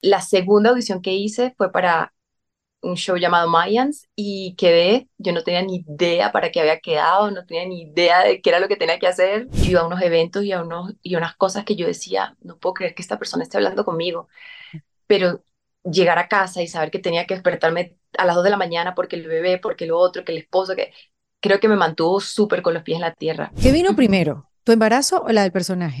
La segunda audición que hice fue para un show llamado Mayans y quedé, yo no tenía ni idea para qué había quedado, no tenía ni idea de qué era lo que tenía que hacer. Yo iba a unos eventos y a, unos, y unas cosas que yo decía, no puedo creer que esta persona esté hablando conmigo, pero llegar a casa y saber que tenía que despertarme a las 2 de la mañana porque el bebé, porque lo otro, que el esposo, que creo que me mantuvo súper con los pies en la tierra. ¿Qué vino primero, tu embarazo o la del personaje?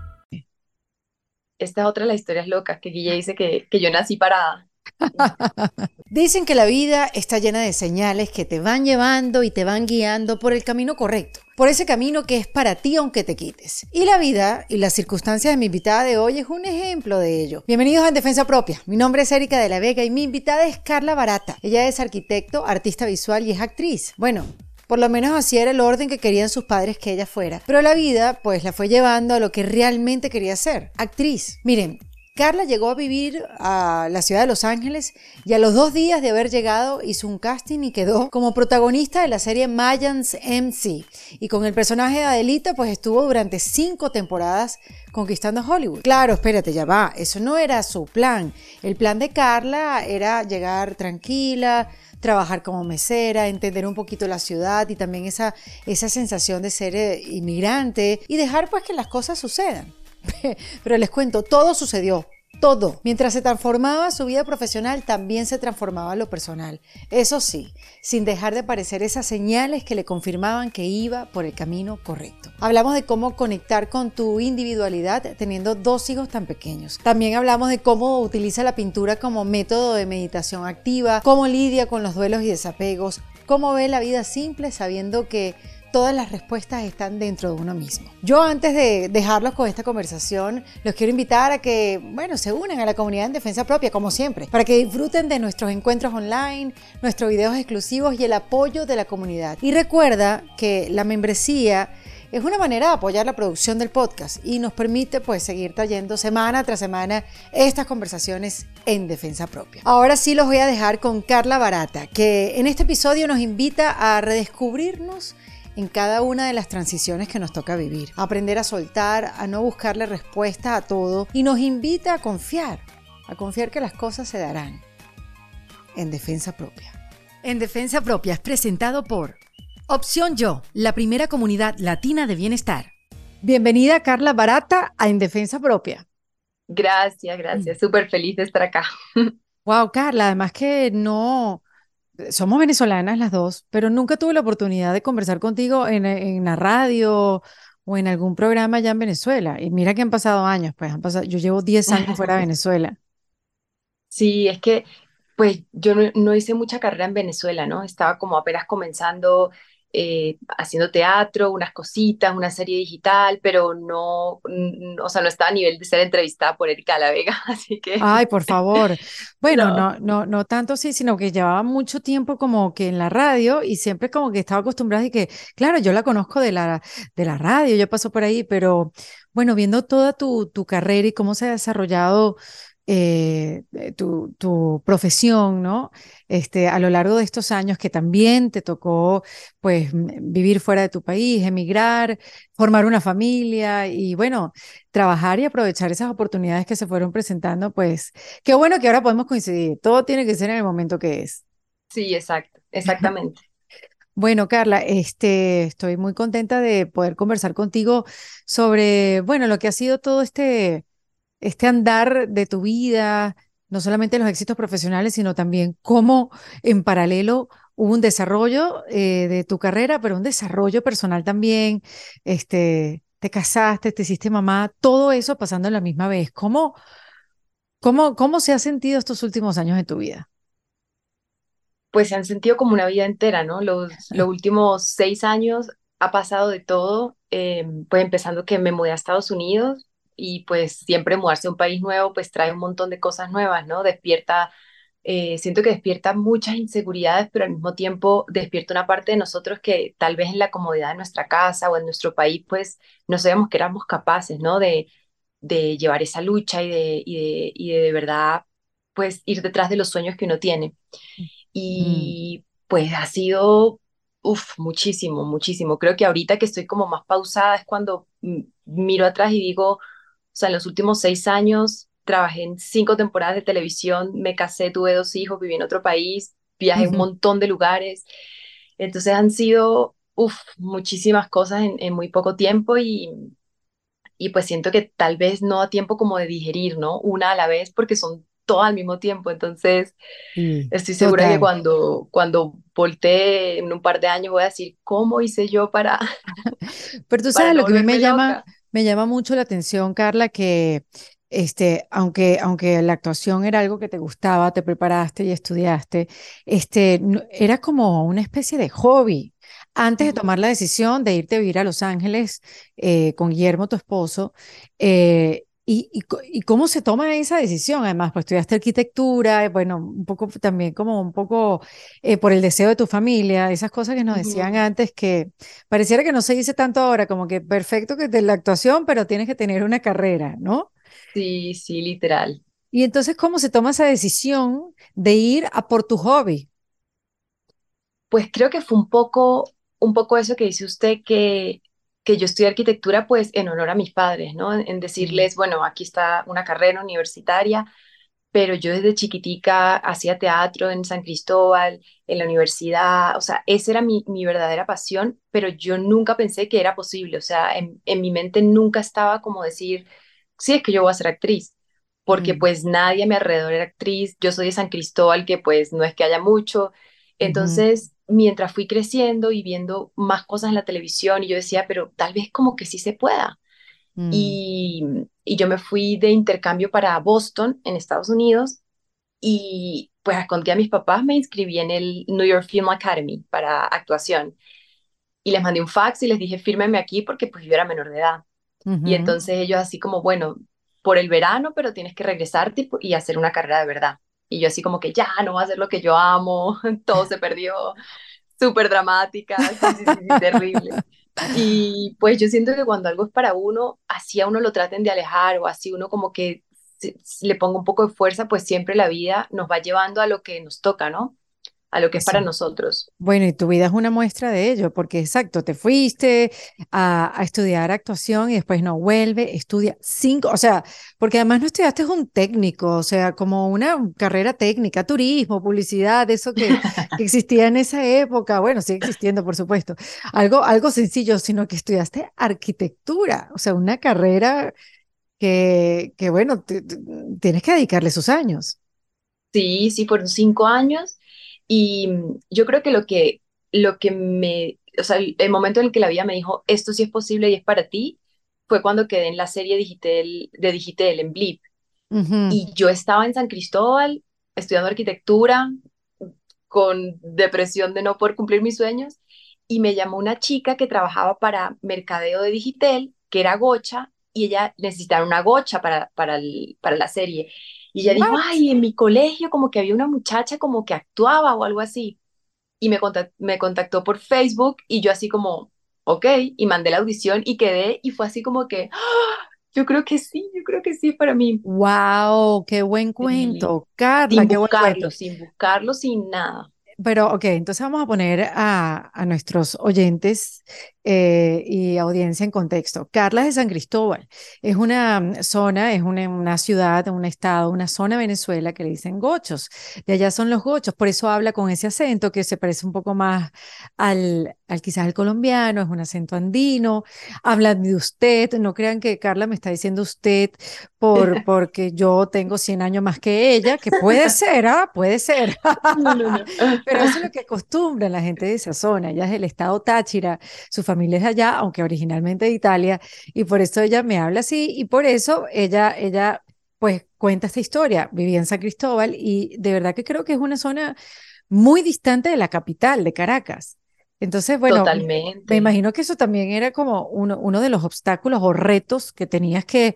Esta es otra de las historias locas, que Guille dice que, que yo nací parada. Dicen que la vida está llena de señales que te van llevando y te van guiando por el camino correcto, por ese camino que es para ti aunque te quites. Y la vida y las circunstancias de mi invitada de hoy es un ejemplo de ello. Bienvenidos a En Defensa Propia. Mi nombre es Erika de la Vega y mi invitada es Carla Barata. Ella es arquitecto, artista visual y es actriz. Bueno, por lo menos así era el orden que querían sus padres que ella fuera. Pero la vida, pues, la fue llevando a lo que realmente quería ser, actriz. Miren, Carla llegó a vivir a la ciudad de Los Ángeles y a los dos días de haber llegado hizo un casting y quedó como protagonista de la serie Mayans MC. Y con el personaje de Adelita pues estuvo durante cinco temporadas conquistando Hollywood. Claro, espérate, ya va, eso no era su plan. El plan de Carla era llegar tranquila, trabajar como mesera, entender un poquito la ciudad y también esa, esa sensación de ser eh, inmigrante y dejar pues que las cosas sucedan. Pero les cuento, todo sucedió, todo. Mientras se transformaba su vida profesional, también se transformaba lo personal. Eso sí, sin dejar de aparecer esas señales que le confirmaban que iba por el camino correcto. Hablamos de cómo conectar con tu individualidad teniendo dos hijos tan pequeños. También hablamos de cómo utiliza la pintura como método de meditación activa, cómo lidia con los duelos y desapegos, cómo ve la vida simple sabiendo que todas las respuestas están dentro de uno mismo. Yo antes de dejarlos con esta conversación, los quiero invitar a que, bueno, se unan a la comunidad en defensa propia, como siempre, para que disfruten de nuestros encuentros online, nuestros videos exclusivos y el apoyo de la comunidad. Y recuerda que la membresía es una manera de apoyar la producción del podcast y nos permite pues seguir trayendo semana tras semana estas conversaciones en defensa propia. Ahora sí los voy a dejar con Carla Barata, que en este episodio nos invita a redescubrirnos en cada una de las transiciones que nos toca vivir. Aprender a soltar, a no buscarle respuesta a todo y nos invita a confiar, a confiar que las cosas se darán. En defensa propia. En defensa propia es presentado por Opción Yo, la primera comunidad latina de bienestar. Bienvenida Carla Barata a En Defensa Propia. Gracias, gracias. Súper feliz de estar acá. Wow, Carla, además que no, somos venezolanas las dos, pero nunca tuve la oportunidad de conversar contigo en, en, la radio o en algún programa allá en Venezuela. Y mira que han pasado años, pues han pasado, yo llevo 10 años fuera de Venezuela. Sí, es que pues yo no, no, hice mucha carrera en Venezuela, ¿no? Estaba como apenas comenzando eh, haciendo teatro, unas cositas, una serie digital, pero no, o sea, no estaba a nivel de ser entrevistada por Erika La Vega, así que... Ay, por favor. Bueno, no. no, no, tanto sí, sino que llevaba mucho tiempo como que en la radio y siempre como que estaba acostumbrada y que, claro, yo la conozco de la, de la radio, yo paso por ahí, pero bueno, viendo toda tu, tu carrera y cómo se ha desarrollado eh, eh, tu, tu, profesión, ¿no? Este, a lo largo de estos años que también te tocó, pues, vivir fuera de tu país, emigrar, formar una familia y, bueno, trabajar y aprovechar esas oportunidades que se fueron presentando, pues, qué bueno que ahora podemos coincidir. Todo tiene que ser en el momento que es. Sí, exacto, exactamente. Bueno, Carla, este, estoy muy contenta de poder conversar contigo sobre, bueno, lo que ha sido todo este este andar de tu vida, no solamente los éxitos profesionales, sino también cómo en paralelo hubo un desarrollo eh, de tu carrera, pero un desarrollo personal también. Este, te casaste, te hiciste mamá, todo eso pasando en la misma vez. ¿Cómo, cómo, cómo se ha sentido estos últimos años de tu vida? Pues se han sentido como una vida entera, ¿no? Los, los últimos seis años ha pasado de todo, eh, pues empezando que me mudé a Estados Unidos, y pues siempre mudarse a un país nuevo pues trae un montón de cosas nuevas, ¿no? Despierta, eh, siento que despierta muchas inseguridades, pero al mismo tiempo despierta una parte de nosotros que tal vez en la comodidad de nuestra casa o en nuestro país pues no sabemos que éramos capaces, ¿no? De, de llevar esa lucha y de, y de, y de, de verdad pues ir detrás de los sueños que uno tiene. Mm. Y pues ha sido, uff, muchísimo, muchísimo. Creo que ahorita que estoy como más pausada es cuando mm, miro atrás y digo, o sea, en los últimos seis años trabajé en cinco temporadas de televisión, me casé, tuve dos hijos, viví en otro país, viajé a un Ujú. montón de lugares. Entonces han sido, uff, muchísimas cosas en, en muy poco tiempo y, y pues siento que tal vez no da tiempo como de digerir, ¿no? Una a la vez porque son todas al mismo tiempo. Entonces estoy segura que total. cuando, cuando voltee en un par de años voy a decir, ¿cómo hice yo para, Pero tú sabes lo que a mí me volverme llama, loca? Me llama mucho la atención, Carla, que este, aunque, aunque la actuación era algo que te gustaba, te preparaste y estudiaste, este, era como una especie de hobby. Antes de tomar la decisión de irte a vivir a Los Ángeles eh, con Guillermo, tu esposo, eh, y, y, co- y cómo se toma esa decisión? Además, pues estudiaste arquitectura, eh, bueno, un poco también como un poco eh, por el deseo de tu familia, esas cosas que nos decían antes que Pareciera que no se dice tanto ahora, como que perfecto que de la actuación, pero tienes que tener una carrera, ¿no? Sí, sí, literal. Y entonces, ¿cómo se toma esa decisión de ir a por tu hobby? Pues creo que fue un poco, un poco eso que dice usted, que, que yo estudié arquitectura pues en honor a mis padres, ¿no? En, decirles, bueno, aquí está una carrera universitaria, pero yo desde chiquitica hacía teatro en San Cristóbal, en la universidad, o sea, esa era mi, mi verdadera pasión, pero yo nunca pensé que era posible, o sea, en, en mi mente nunca estaba como decir, sí, es que yo voy a ser actriz, porque mm, pues nadie a mi alrededor era actriz, yo soy de San Cristóbal, que pues no es que haya mucho, entonces, mientras fui creciendo y viendo más cosas en la televisión, y yo decía, pero tal vez como que sí se pueda mm. y, y yo me fui de intercambio para Boston, en Estados Unidos, y pues escondí a mis papás, me inscribí en el New York Film Academy para actuación y les mandé un fax y les dije, fírmenme aquí porque pues yo era menor de edad. Y entonces ellos así como, bueno, por el verano, pero tienes que regresarte y hacer una carrera de verdad. Y yo así como que ya, no va a hacer lo que yo amo, todo se perdió, súper dramática, terrible. Y pues yo siento que cuando algo es para uno, así a uno lo traten de alejar o así uno como que le ponga un poco de fuerza, pues siempre la vida nos va llevando a lo que nos toca, ¿no? A lo que es para nosotros. Bueno, y tu vida es una muestra de ello, porque exacto, te fuiste a, a estudiar actuación y después no vuelve, estudia cinco, o sea, porque además no estudiaste un técnico, o sea, como una carrera técnica, turismo, publicidad, eso que, que existía en esa época, bueno, sigue existiendo, por supuesto, algo, algo sencillo, sino que estudiaste arquitectura, o sea, una carrera que, que bueno, tienes que dedicarle sus años. Sí, sí, fueron cinco años y mm, yo creo que lo que, lo que me, o sea, el, el momento en el que la vida me dijo, esto sí es posible y es para ti, fue cuando quedé en la serie digital, de Digital, en Blip. Y yo estaba en San Cristóbal estudiando arquitectura, con depresión de no poder cumplir mis sueños, y me llamó una chica que trabajaba para mercadeo de Digital, que era gocha, y ella necesitaba una gocha para, para, el- para la serie. Y ella dijo, ay, en mi colegio como que había una muchacha como que actuaba o algo así. Y me contact- me contactó por Facebook y yo así como, ok, y mandé la audición y quedé y fue así como que, "Ah, yo creo que sí, yo creo que sí para mí. Wow, qué buen cuento, Carla, sin qué buen buscarlo, cuento. sin buscarlo, sin nada. Pero, ok, entonces vamos a poner a, a nuestros oyentes eh, y audiencia en contexto. Carla es de San Cristóbal. Es una mm, zona, es una, una ciudad, un estado, una zona de Venezuela que le dicen gochos. De allá son los gochos, por eso habla con ese acento que se parece un poco más al, al quizás al colombiano, es un acento andino. Habla de usted, no crean que Carla me está diciendo usted por, porque yo tengo 100 años más que ella, que puede ser, ¿ah? Puede ser. Pero eso es lo que acostumbran la gente de esa zona. Ella es del estado Táchira, su familia es de allá, aunque originalmente de Italia, y por eso ella me habla así, y por eso ella, ella, pues cuenta esta historia. Vivía en San Cristóbal y de verdad que creo que es una zona muy distante de la capital, de Caracas. Entonces, bueno, me Totalmente. imagino que eso también era como uno, uno de los obstáculos o retos que tenías que,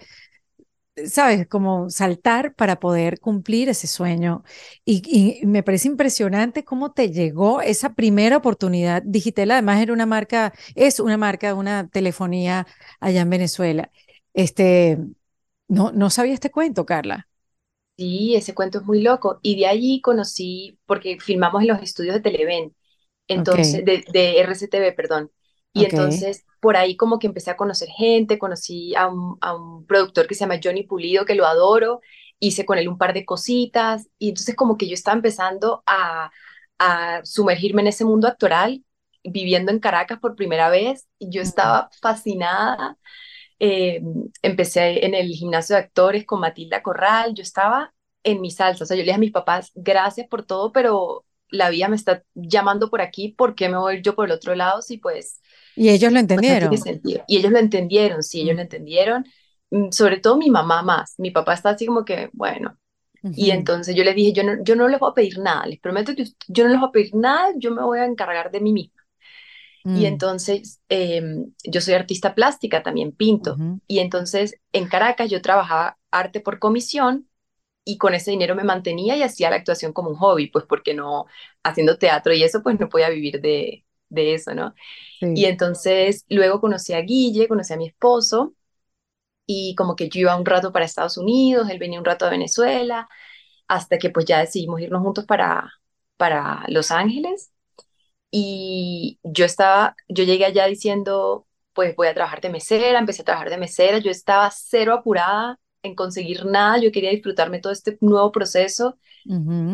sabes, como saltar para poder cumplir ese sueño. Y, y me parece impresionante cómo te llegó esa primera oportunidad. Digital además era una marca, es una marca de una telefonía allá en Venezuela. Este, no, no sabía este cuento, Carla. Sí, ese cuento es muy loco. Y de allí conocí, porque filmamos en los estudios de Televen, entonces, de, de RCTV, perdón. Y entonces por ahí como que empecé a conocer gente, conocí a un, a un productor que se llama Johnny Pulido, que lo adoro, hice con él un par de cositas, y entonces como que yo estaba empezando a, a sumergirme en ese mundo actoral, viviendo en Caracas por primera vez, y yo estaba fascinada eh, empecé en el gimnasio de actores con Matilda Corral, yo estaba en mi salsa, o sea, yo le dije a mis papás, gracias por todo, pero la vida me está llamando por aquí, ¿por qué me voy yo por el otro lado? Si pues, Y ellos lo no tiene entendieron. sentido. Y ellos lo entendieron, sí, ellos Mm, lo entendieron, Mm, sobre todo mi mamá más, mi papá está así como que, bueno, y ujú, entonces yo les dije, yo no, yo no les voy a pedir nada, les prometo que yo no les voy a pedir nada, yo me voy a encargar de mí misma. Y mm, entonces em, yo soy artista plástica, también pinto. ujú. Y entonces en Caracas yo trabajaba arte por comisión y con ese dinero me mantenía y hacía la actuación como un hobby, pues porque no, haciendo teatro y eso, pues no podía vivir de, de eso, ¿no? Y entonces luego conocí a Guille, conocí a mi esposo y como que yo iba un rato para Estados Unidos, él venía un rato a Venezuela, hasta que pues ya decidimos irnos juntos para, para Los Ángeles. Y yo estaba, yo llegué allá diciendo, pues voy a trabajar de mesera, empecé a trabajar de mesera, yo estaba cero apurada en conseguir nada, yo quería disfrutarme todo este nuevo proceso.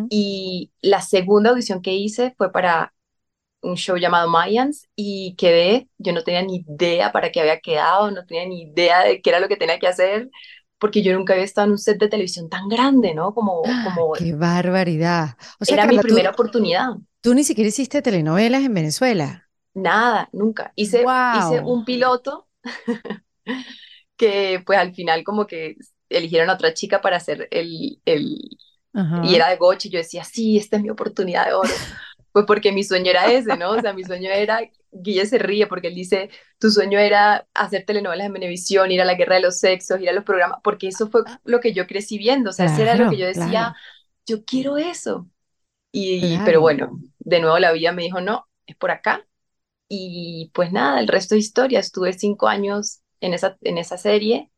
Y la segunda audición que hice fue para un show llamado Mayans y quedé, yo no tenía ni idea para qué había quedado, no tenía ni idea de qué era lo que tenía que hacer, porque yo nunca había estado en un set de televisión tan grande, ¿no? Como, ¡Ah! como ¡Qué barbaridad! O sea, era mi Carla, tú, primera oportunidad. tú ni siquiera hiciste telenovelas en Venezuela. Nada, nunca. Hice, hice ¡Wow! un piloto que pues al final como que eligieron a otra chica para hacer el, el, y era de Goche, y yo decía, sí, esta es mi oportunidad de oro. Pues porque mi sueño era ese, ¿no? O sea, mi sueño era, Guille se ríe porque él dice, tu sueño era hacer telenovelas en Venevisión, ir a la Guerra de los Sexos, ir a los programas, porque eso fue lo que yo crecí viendo, o sea, ese era lo que Claro, yo decía, claro, yo quiero eso. Y, pero claro. bueno, de nuevo la vida me dijo, no, es por acá. Y pues nada, el resto de historia, estuve cinco años en esa, en esa serie.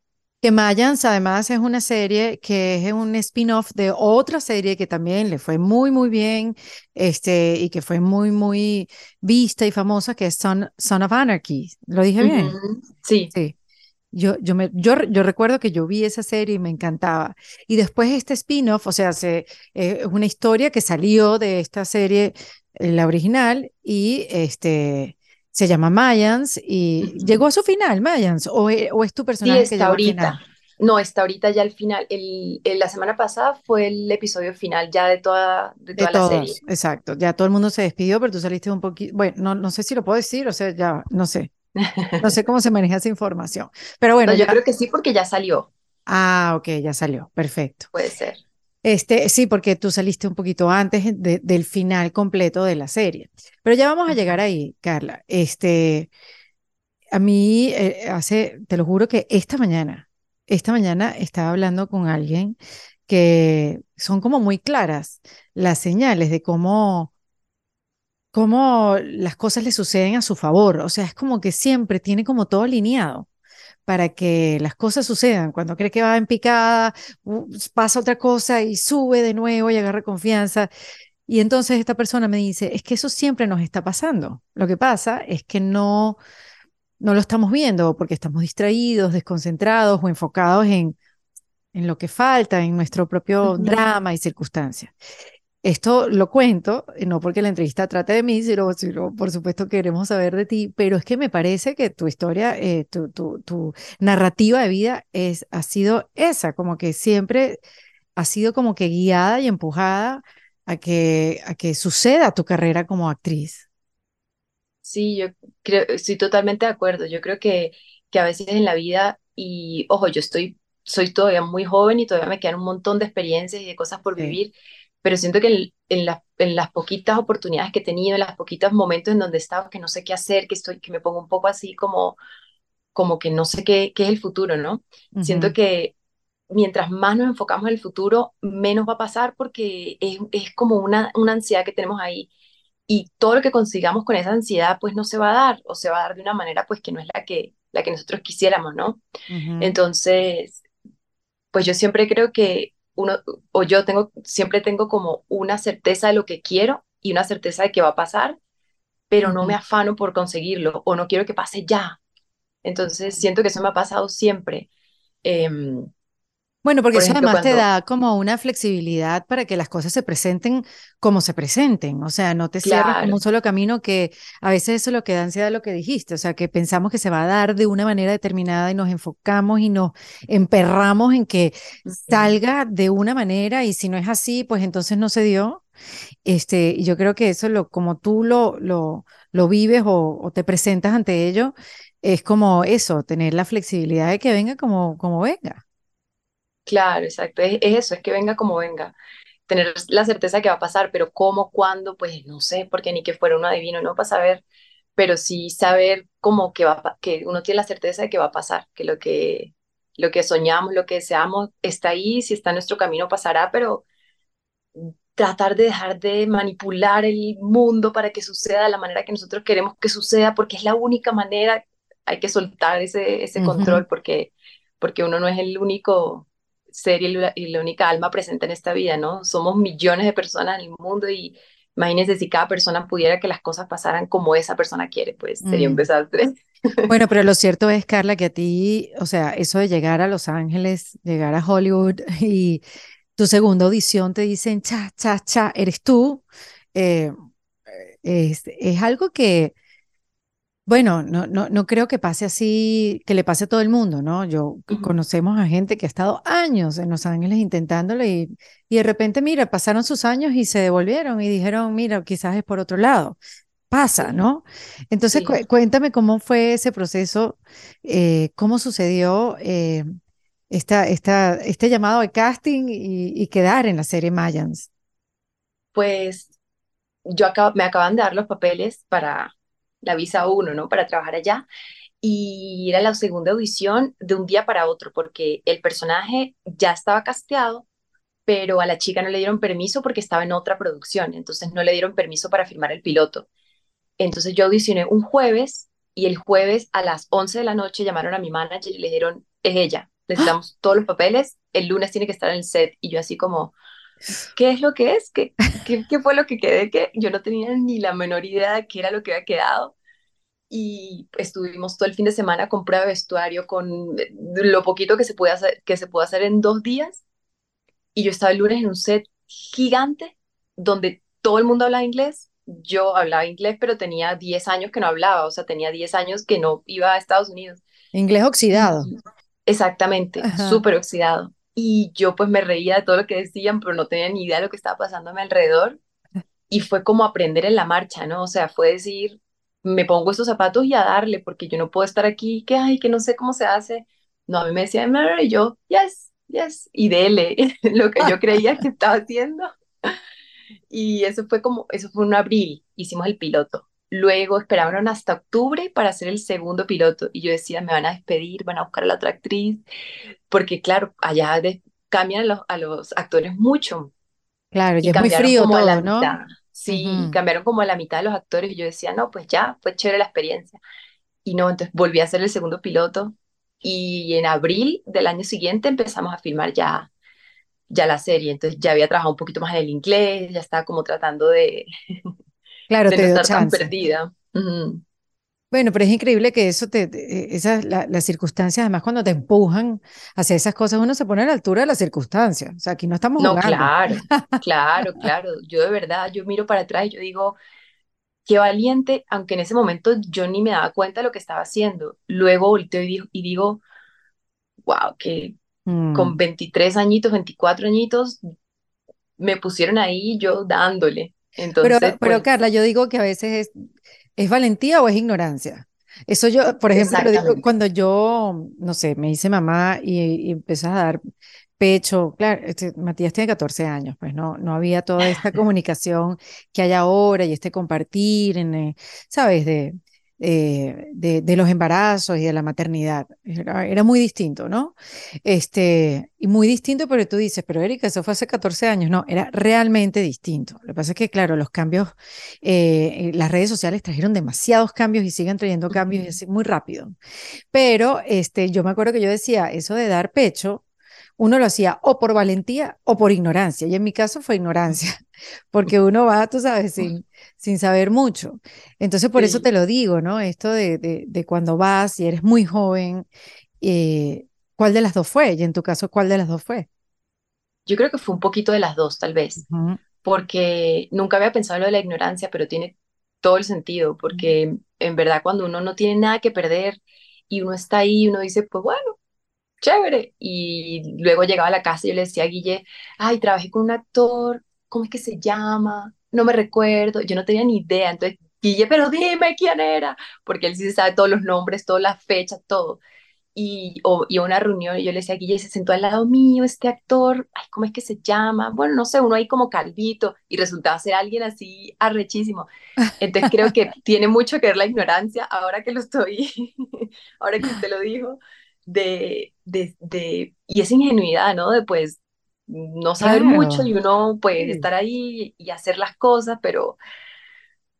Que Mayans además es una serie que es un spin-off de otra serie que también le fue muy, muy bien, este, y que fue muy, muy vista y famosa, que es Son, Son of Anarchy. ¿Lo dije bien? Sí, Sí. Yo, yo, me, yo, yo recuerdo que yo vi esa serie y me encantaba. Y después este spin-off, o sea, se, eh, es una historia que salió de esta serie, eh, la original, y este, se llama Mayans y llegó a su final, Mayans, o, e- o es tu Sí, personaje que está llegó al final. ahorita. No, está ahorita ya al final. El, el- la semana pasada fue el episodio final ya de toda, de De toda la serie. exacto. Ya todo el mundo se despidió, pero tú saliste un poquito, bueno, no, no sé si lo puedo decir, o sea, ya, no sé, no sé cómo se maneja esa información. Pero No, bueno, yo ya, creo que sí porque ya salió, ah, ok, ya salió, perfecto. puede ser. Este, sí, porque tú saliste un poquito antes de- del final completo de la serie. Pero ya vamos a llegar ahí, Carla. Este, a mí, eh, hace, te lo juro que esta mañana, esta mañana estaba hablando con alguien que son como muy claras las señales de cómo, cómo las cosas le suceden a su favor. O sea, es como que siempre tiene como todo alineado para que las cosas sucedan. Cuando cree que va en picada, pasa otra cosa y sube de nuevo y agarra confianza. Y entonces esta persona me dice, es que eso siempre nos está pasando. Lo que pasa es que no, no lo estamos viendo porque estamos distraídos, desconcentrados o enfocados en, en lo que falta, en nuestro propio drama y circunstancias. Esto lo cuento, eh, no porque la entrevista trate de mí, sino, sino por supuesto queremos saber de ti, pero es que me parece que tu historia, eh, tu, tu, tu narrativa de vida es, ha sido esa, como que siempre ha sido como que guiada y empujada a que, a que suceda tu carrera como actriz. Sí, yo creo, estoy totalmente de acuerdo. Yo creo que, que a veces en la vida, y ojo, yo estoy, soy todavía muy joven y todavía me quedan un montón de experiencias y de cosas por Sí, vivir, pero siento que en, en la en las poquitas oportunidades que he tenido, en los poquitos momentos en donde he estado que no sé qué hacer, que estoy, que me pongo un poco así como, como que no sé qué, qué es el futuro, ¿no? Siento que mientras más nos enfocamos en el futuro, menos va a pasar porque es, es como una, una ansiedad que tenemos ahí y todo lo que consigamos con esa ansiedad pues no se va a dar o se va a dar de una manera pues que no es la que, la que nosotros quisiéramos, ¿no? Entonces, pues yo siempre creo que uno, o yo tengo, siempre tengo como una certeza de lo que quiero y una certeza de que va a pasar, pero no me afano por conseguirlo o no quiero que pase ya. Entonces, siento que eso me ha pasado siempre. Em, bueno, porque eso además te da como una flexibilidad para que las cosas se presenten como se presenten, o sea, no te cierras como un solo camino que a veces eso lo que da ansiedad lo que dijiste, o sea, que pensamos que se va a dar de una manera determinada y nos enfocamos y nos emperramos en que salga de una manera y si no es así, pues entonces no se dio. Este, yo creo que eso lo como tú lo lo lo vives o, o te presentas ante ello es como eso, tener la flexibilidad de que venga como como venga. Claro, exacto. Es, eso, es que venga como venga. Tener la certeza que va a pasar, pero cómo, cuándo, pues no sé, porque ni que fuera un adivino, no para saber, pero sí saber cómo que va, que uno tiene la certeza de que va a pasar, que lo que lo que soñamos, lo que deseamos está ahí, si está en nuestro camino pasará, pero tratar de dejar de manipular el mundo para que suceda de la manera que nosotros queremos que suceda, porque es la única manera, hay que soltar ese, ese control, porque, porque uno no es el único ser y la, única alma presente en esta vida, ¿no? Somos millones de personas en el mundo y imagínense si cada persona pudiera que las cosas pasaran como esa persona quiere, pues sería un mm. desastre. Bueno, pero lo cierto es, Carla, que a ti, o sea, eso de llegar a Los Ángeles, llegar a Hollywood y tu segunda audición te dicen, cha, cha, cha, eres tú, eh, es, es algo que bueno, no, no, no creo que pase así, que le pase a todo el mundo, ¿no? Yo conocemos a gente que ha estado años en Los Ángeles intentándolo y, y de repente, mira, pasaron sus años y se devolvieron y dijeron, mira, quizás es por otro lado. Pasa, ¿no? Entonces, cuéntame cómo fue ese proceso, eh, cómo sucedió eh, esta, esta, este llamado de casting y, y, quedar en la serie Mayans. Pues yo me acaban de dar los papeles para la visa 1, ¿no? Para trabajar allá. Y era la segunda audición de un día para otro, porque el personaje ya estaba casteado, pero a la chica no le dieron permiso porque estaba en otra producción, entonces no le dieron permiso para firmar el piloto. Entonces yo audicioné un jueves y el jueves a las 11 de la noche llamaron a mi manager y le dijeron, es ella, necesitamos todos los papeles, el lunes tiene que estar en el set. Y yo así como, ¿qué es lo que es? ¿Qué, qué, fue lo que quedé? Que yo no tenía ni la menor idea de qué era lo que había quedado. Y estuvimos todo el fin de semana con prueba de vestuario, con lo poquito que se puede hacer, que se puede hacer en dos días. Y yo estaba el lunes en un set gigante donde todo el mundo hablaba inglés. Yo hablaba inglés, pero tenía 10 años que no hablaba, o sea, tenía 10 años que no iba a Estados Unidos. Inglés oxidado. Exactamente, súper oxidado y yo pues me reía de todo lo que decían, pero no tenía ni idea de lo que estaba pasando a mi alrededor. Y fue como aprender en la marcha, ¿no? O sea, fue decir, me pongo estos zapatos y a darle, porque yo no puedo estar aquí, que ay, que no sé cómo se hace. No, a mí me decía, y yo, yes, yes, y dele, lo que yo creía que estaba haciendo. Y eso fue como, eso fue en abril, hicimos el piloto. Luego esperaron hasta octubre para hacer el segundo piloto y yo decía, me van a despedir, van a buscar a la otra actriz, porque claro, allá cambian a los, a los, actores mucho. Claro, y es muy frío todo, ¿no? Sí, cambiaron como a la mitad de los actores y yo decía, no, pues ya, fue chévere la experiencia. Y no, entonces volví a hacer el segundo piloto y en abril del año siguiente empezamos a filmar ya, ya la serie. Entonces ya había trabajado un poquito más en el inglés, ya estaba como tratando de, Claro, te no estar tan perdida. Bueno, pero es increíble que eso te, esas, las circunstancias, además cuando te empujan hacia esas cosas, uno se pone a la altura de las circunstancias. O sea, aquí no estamos no, claro, claro, claro. Yo de verdad, yo miro para atrás y yo digo, qué valiente, aunque en ese momento yo ni me daba cuenta de lo que estaba haciendo. Luego volteo y digo, y digo wow, que con 23 mm. añitos, 24 añitos, me pusieron ahí yo dándole pero, pero pues Carla, yo digo que a veces es, ¿es valentía o es ignorancia? Eso yo, por ejemplo, lo digo cuando yo, no sé, me hice mamá y, y empecé a dar pecho, claro, este, Matías tiene 14 años, pues no, no había toda esta comunicación que hay ahora y este compartir, en, eh, ¿sabes? De, eh, de, de los embarazos y de la maternidad. Era, era muy distinto, ¿no? Este, y muy distinto, pero tú dices, pero Erika, eso fue hace 14 años. No, era realmente distinto. Lo que pasa es que, claro, los cambios, eh, las redes sociales trajeron demasiados cambios y siguen trayendo cambios y así muy rápido. Pero este, yo me acuerdo que yo decía, eso de dar pecho, uno lo hacía o por valentía o por ignorancia. Y en mi caso fue ignorancia, porque uno va, tú sabes, sin, sin saber mucho. Entonces, por eso te lo digo, ¿no? Esto de, de, de cuando vas y eres muy joven, eh, ¿cuál de las dos fue? Y en tu caso, ¿cuál de las dos fue? Yo creo que fue un poquito de las dos, tal vez, porque nunca había pensado en lo de la ignorancia, pero tiene todo el sentido, porque en verdad cuando uno no tiene nada que perder y uno está ahí, uno dice, pues bueno, chévere. Y luego llegaba a la casa y yo le decía a Guille, ay, trabajé con un actor, ¿cómo es que se llama? No me recuerdo, yo no tenía ni idea. Entonces, Guille, pero dime quién era, porque él sí se sabe todos los nombres, todas las fechas, todo. Y, o, y a una reunión y yo le decía a Guille, se sentó al lado mío este actor, ay, ¿cómo es que se llama? Bueno, no sé, uno ahí como calvito y resultaba ser alguien así arrechísimo. Entonces creo que tiene mucho que ver la ignorancia, ahora que lo estoy, ahora que usted lo dijo, de, de, de, y esa ingenuidad, ¿no? De pues no saber mucho y uno pues sí. estar ahí y hacer las cosas, pero,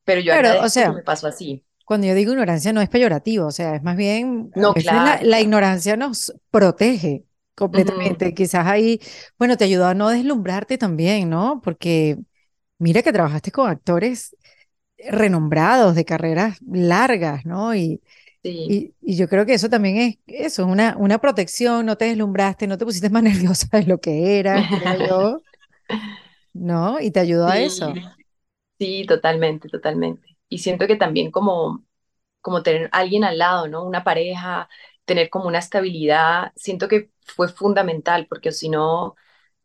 pero yo Claro, o que sea, me pasó así. cuando yo digo ignorancia no es peyorativo, o sea, es más bien, No, la, claro, la ignorancia nos protege completamente. Quizás ahí, bueno, te ayudó a no deslumbrarte también, ¿no? Porque mira que trabajaste con actores renombrados de carreras largas, ¿no? Y, Sí, y, y yo creo que eso también es eso, es una, una protección, no te deslumbraste, no te pusiste más nerviosa de lo que creo yo, ¿no? Y te ayudó a eso. sí, totalmente, totalmente. Y siento que también como, como tener alguien al lado, ¿no? Una pareja, tener como una estabilidad, siento que fue fundamental, porque si no,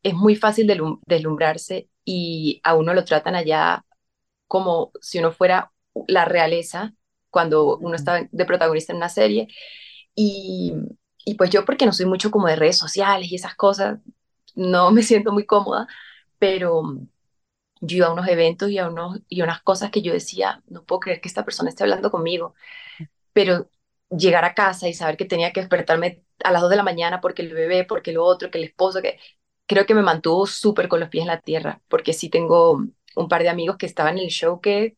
es muy fácil deslumbrarse y a uno lo tratan allá como si uno fuera la realeza cuando uno está de protagonista en una serie. Y, y pues yo, porque no soy mucho como de redes sociales y esas cosas, no me siento muy cómoda, pero yo iba a unos eventos y a, unos, y a unas cosas que yo decía, no puedo creer que esta persona esté hablando conmigo, pero llegar a casa y saber que tenía que despertarme a las 2 de la mañana porque el bebé, porque lo otro, que el esposo, que creo que me mantuvo súper con los pies en la tierra, porque sí tengo un par de amigos que estaban en el show que,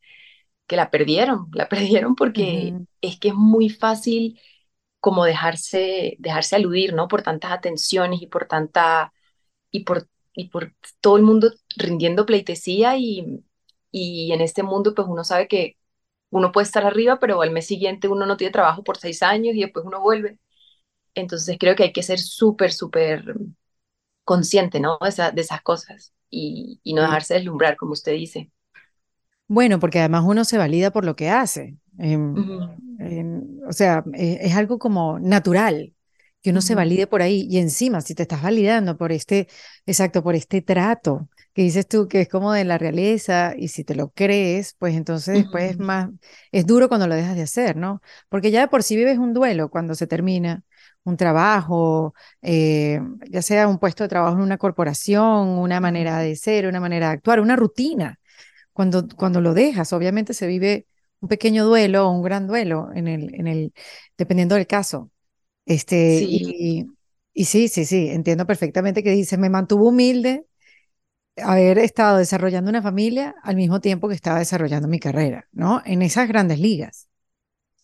que la perdieron, la perdieron porque es que es muy fácil como dejarse, dejarse aludir, ¿no? Por tantas atenciones y por tanta, y por, y por todo el mundo rindiendo pleitesía y, y en este mundo pues uno sabe que uno puede estar arriba, pero al mes siguiente uno no tiene trabajo por seis años y después uno vuelve. Entonces creo que hay que ser súper, súper consciente, ¿no? De, esa- de esas cosas y, y no dejarse deslumbrar, como usted dice. Bueno, porque además uno se valida por lo que hace. Em, em, o sea, e- es algo como natural que uno se valide por ahí. Y encima, si te estás validando por este, exacto, por este trato que dices tú que es como de la realeza, y si te lo crees, pues entonces después es más, es duro cuando lo dejas de hacer, ¿no? Porque ya de por sí vives un duelo cuando se termina un trabajo, eh, ya sea un puesto de trabajo en una corporación, una manera de ser, una manera de actuar, una rutina. Cuando, cuando lo dejas, obviamente se vive un pequeño duelo o un gran duelo en el, en el, dependiendo del caso. Este, Sí, y, y sí, sí, sí, entiendo perfectamente que dice, me mantuvo humilde haber estado desarrollando una familia al mismo tiempo que estaba desarrollando mi carrera, ¿no? En esas grandes ligas.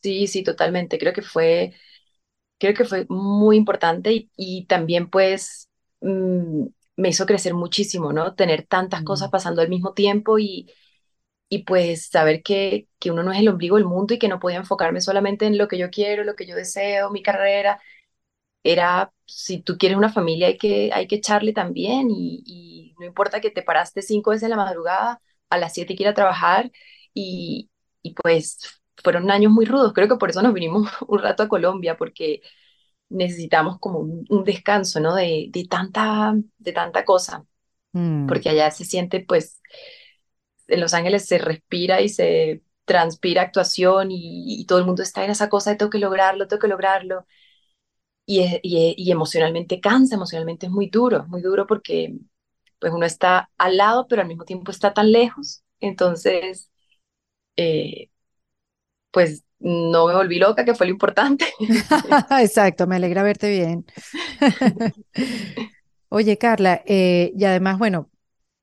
sí, sí, totalmente. Creo que fue, creo que fue muy importante y, y también pues mm, me hizo crecer muchísimo, ¿no? Tener tantas cosas pasando al mismo tiempo y, y pues saber que, que uno no es el ombligo del mundo y que no podía enfocarme solamente en lo que yo quiero, lo que yo deseo, mi carrera. Era, si tú quieres una familia hay que, hay que echarle también y, y no importa que te paraste cinco veces en la madrugada, a las siete que ir a trabajar y, y pues fueron años muy rudos. Creo que por eso nos vinimos un rato a Colombia porque necesitamos como un, un descanso, ¿no? De, de tanta, de tanta cosa, Mm. porque allá se siente pues en Los Ángeles se respira y se transpira actuación y, y todo el mundo está en esa cosa de tengo que lograrlo, tengo que lograrlo. Y, es- y, y emocionalmente cansa, emocionalmente es muy duro, muy duro porque pues uno está al lado, pero al mismo tiempo está tan lejos. Entonces, eh, pues no me volví loca, que fue lo importante. Exacto, me alegra verte bien. Oye, Carla, eh, y además, bueno,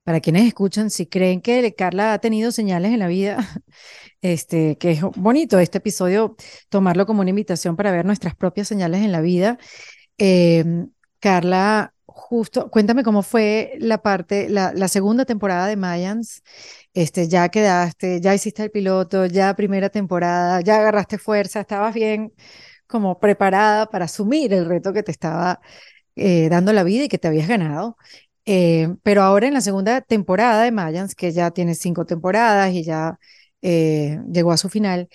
para quienes escuchan, si creen que Carla ha tenido señales en la vida, este, que es bonito este episodio, tomarlo como una invitación para ver nuestras propias señales en la vida. Eh, Carla, justo, cuéntame cómo fue la parte, la, la segunda temporada de Mayans. Este, ya quedaste, ya hiciste el piloto, ya primera temporada, ya agarraste fuerza, estabas bien como preparada para asumir el reto que te estaba eh, dando la vida y que te habías ganado. Eh, pero ahora en la segunda temporada de Mayans, que ya tiene cinco temporadas y ya eh, llegó a su final,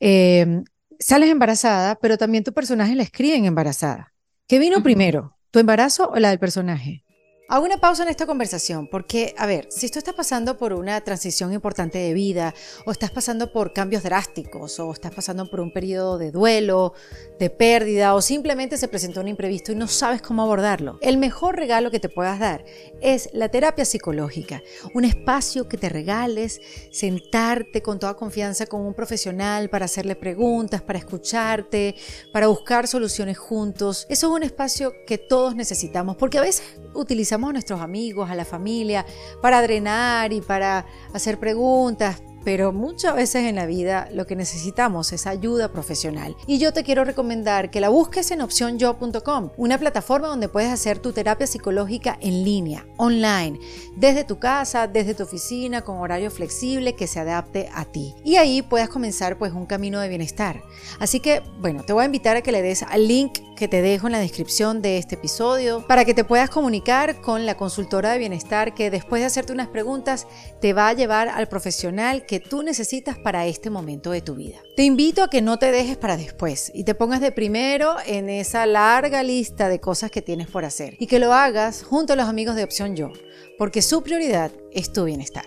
eh, sales embarazada, pero también tu personaje la escriben embarazada. ¿Qué vino primero, tu embarazo o la del personaje? Hago una pausa en esta conversación porque, a ver, si tú estás pasando por una transición importante de vida, o estás pasando por cambios drásticos, o estás pasando por un periodo de duelo, de pérdida, o simplemente se presentó un imprevisto y no sabes cómo abordarlo, el mejor regalo que te puedas dar es la terapia psicológica, un espacio que te regales, sentarte con toda confianza con un profesional para hacerle preguntas, para escucharte, para buscar soluciones juntos. Eso es un espacio que todos necesitamos, porque a veces utilizamos a nuestros amigos, a la familia, para drenar y para hacer preguntas, pero muchas veces en la vida lo que necesitamos es ayuda profesional. Y yo te quiero recomendar que la busques en opcionyo.com, una plataforma donde puedes hacer tu terapia psicológica en línea, online, desde tu casa, desde tu oficina, con horario flexible que se adapte a ti. Y ahí puedas comenzar pues un camino de bienestar. Así que, bueno, te voy a invitar a que le des al link que te dejo en la descripción de este episodio para que te puedas comunicar con la consultora de bienestar que después de hacerte unas preguntas te va a llevar al profesional tú necesitas para este momento de tu vida. Te invito a que no te dejes para después y te pongas de primero en esa larga lista de cosas que tienes por hacer y que lo hagas junto a los amigos de Opción Yo, porque su prioridad es tu bienestar.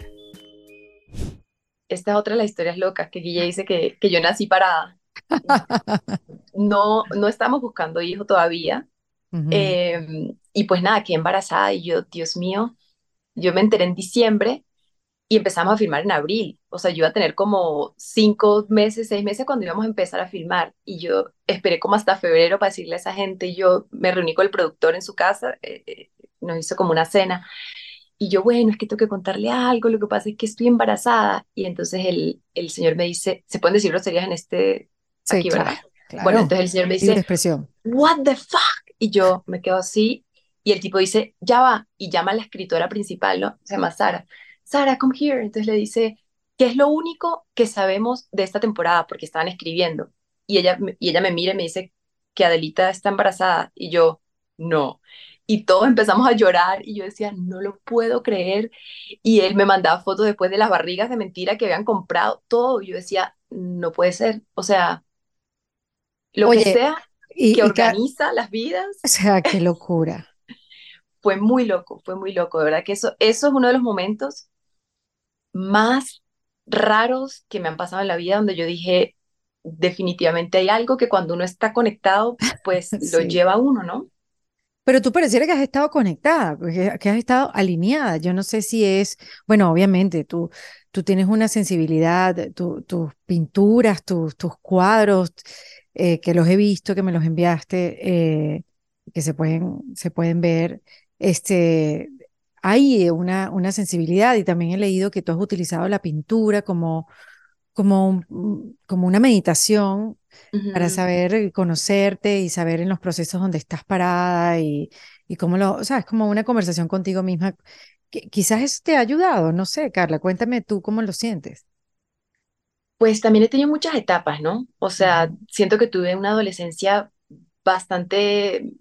Esta es otra de las historias locas que Guille dice que, que yo nací parada. No, no estamos buscando hijo todavía. Ujú. Eh, y pues nada, quedé embarazada y yo, Dios mío, yo me enteré en diciembre y empezamos a filmar en abril. O sea, yo iba a tener como cinco meses, seis meses cuando íbamos a empezar a filmar. Y yo esperé como hasta febrero para decirle a esa gente. Yo me reuní con el productor en su casa, eh, eh, nos hizo como una cena. Y yo, bueno, es que tengo que contarle algo, lo que pasa es que estoy embarazada. Y entonces el, el señor me dice, ¿se pueden decir groserías en este, Sí, aquí, claro, verdad? claro. Bueno, entonces el señor me dice, expresión. what the fuck? Y yo me quedo así y el tipo dice, ya va, y llama a la escritora principal, ¿no? Se llama Sara. Sara, come here. Entonces le dice, ¿qué es lo único que sabemos de esta temporada? Porque estaban escribiendo. Y ella, y ella me mira y me dice que Adelita está embarazada. Y yo, no. Y todos empezamos a llorar y yo decía, no lo puedo creer. Y él me mandaba fotos después de las barrigas de mentira que habían comprado, todo. Y yo decía, no puede ser. O sea, lo que Oye, sea Y, que y organiza las vidas. o sea, qué locura. Fue muy loco, fue muy loco. De verdad que eso, eso es uno de los momentos más raros que me han pasado en la vida donde yo dije, definitivamente hay algo que cuando uno está conectado, pues lo lleva a uno, ¿no? Pero tú pareciera que has estado conectada, que, has estado alineada. Yo no sé si es, bueno, obviamente tú, tú tienes una sensibilidad, tu- tus pinturas, tus, tus cuadros, eh, que los he visto, que me los enviaste, eh, que se pueden, se pueden ver. Este, hay una, una sensibilidad y también he leído que tú has utilizado la pintura como, como, un- como una meditación para saber conocerte y saber en los procesos donde estás parada y, y cómo lo, o sea, es como una conversación contigo misma. Quizás eso te ha ayudado, no sé, Carla, cuéntame tú cómo lo sientes. Pues también he tenido muchas etapas, ¿no? O sea, siento que tuve una adolescencia bastante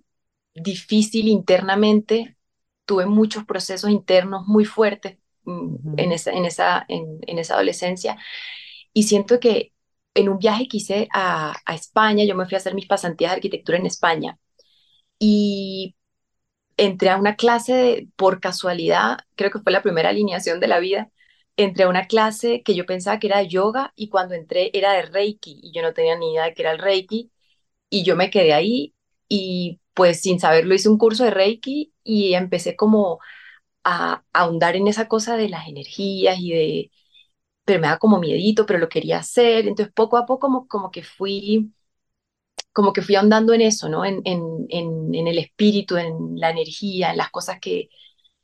difícil internamente, tuve muchos procesos internos muy fuertes mm, en esa, en esa, en, en esa adolescencia. Y siento que en un viaje que hice a, a España, yo me fui a hacer mis pasantías de arquitectura en España y entré a una clase de- por casualidad, creo que fue la primera alineación de la vida, entré a una clase que yo pensaba que era de yoga y cuando entré era de Reiki y yo no tenía ni idea de que era el Reiki y yo me quedé ahí y pues sin saberlo hice un curso de Reiki y empecé como a, a ahondar en esa cosa de las energías y de, pero me da como miedito, pero lo quería hacer, entonces poco a poco como, como que fui como que fui ahondando en eso, ¿no? En, en, en, en el espíritu, en la energía, en las cosas que,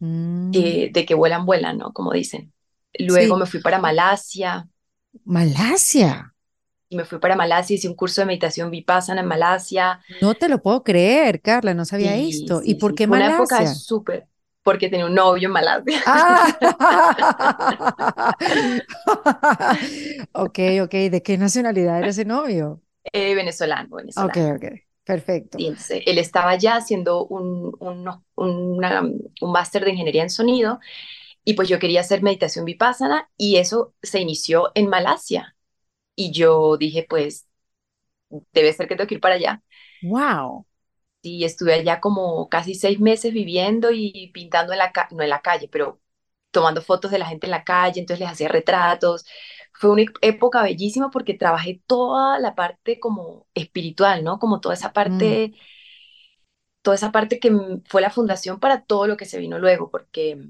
Mm, de que vuelan, vuelan, ¿no? Como dicen. Luego sí, me fui para Malasia, Malasia. Y me fui para Malasia, hice un curso de meditación Vipassana en Malasia. No te lo puedo creer, Carla, no sabía Sí, esto. ¿Y sí, por sí, qué fue una época Malasia? súper, porque tenía un novio en Malasia, Ah, ok, ok. ¿De qué nacionalidad era ese novio? eh, venezolano, Ok, venezolano. ok, perfecto. Y entonces él estaba ya haciendo un, un, una- un máster de ingeniería en sonido, y pues yo quería hacer meditación Vipassana, y eso se inició en Malasia. Y yo dije, pues debe ser que tengo que ir para allá. Wow, Y estuve allá como casi seis meses viviendo y pintando en la calle, no en la calle, pero tomando fotos de la gente en la calle, entonces les hacía retratos. Fue una época bellísima porque trabajé toda la parte como espiritual, ¿no? Como toda esa Mm, parte, toda esa parte que mm, fue la fundación para todo lo que se vino luego, porque,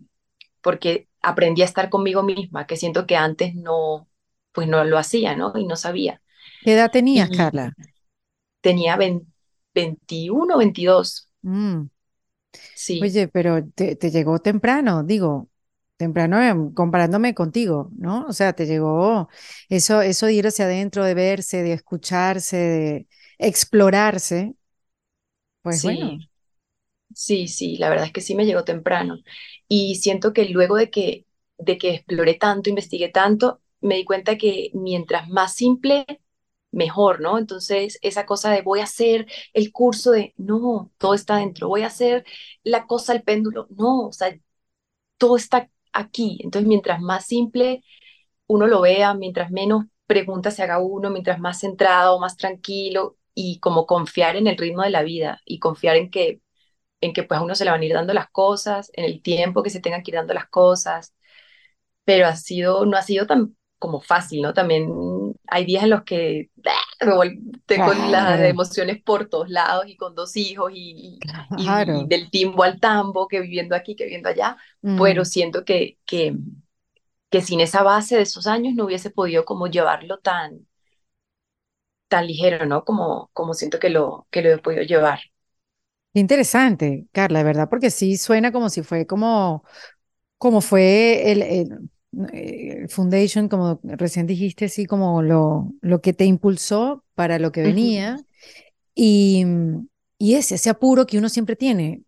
porque aprendí a estar conmigo misma, que siento que antes no, pues no lo hacía, ¿no? Y no sabía. ¿Qué edad tenías, Carla? tenía 20 21, 22, Mm, sí. Oye, pero te, te llegó temprano, digo, temprano em, comparándome contigo, ¿no? O sea, te llegó eso, eso de ir hacia adentro, de verse, de escucharse, de explorarse, pues bueno. Sí, sí, sí, la verdad es que sí me llegó temprano. Y siento que luego de que, de que exploré tanto, investigué tanto, me di cuenta que mientras más simple, mejor, ¿no? Entonces, esa cosa de voy a hacer el curso de, no, todo está dentro, voy a hacer la cosa, el péndulo, no, o sea, todo está aquí. Entonces, mientras más simple uno lo vea, mientras menos preguntas se haga uno, mientras más centrado, más tranquilo y como confiar en el ritmo de la vida y confiar en que en que pues a uno se le van a ir dando las cosas, en el tiempo que se tengan que ir dando las cosas, pero ha sido, no ha sido tan como fácil, ¿no? También hay días en los que ¡ah! me vol- tengo las Claro, emociones por todos lados y con dos hijos y, y, y claro. del timbo al tambo, que viviendo aquí, que viviendo allá, pero Mm. siento que, que, que sin esa base de esos años no hubiese podido como llevarlo tan, tan ligero, ¿no? Como, como siento que lo, que lo he podido llevar. Interesante, Carla, de verdad, porque sí suena como si fue como, como fue el, el, el Foundation, como recién dijiste, sí, como lo, lo que te impulsó para lo que venía y, y ese, ese apuro que uno siempre tiene,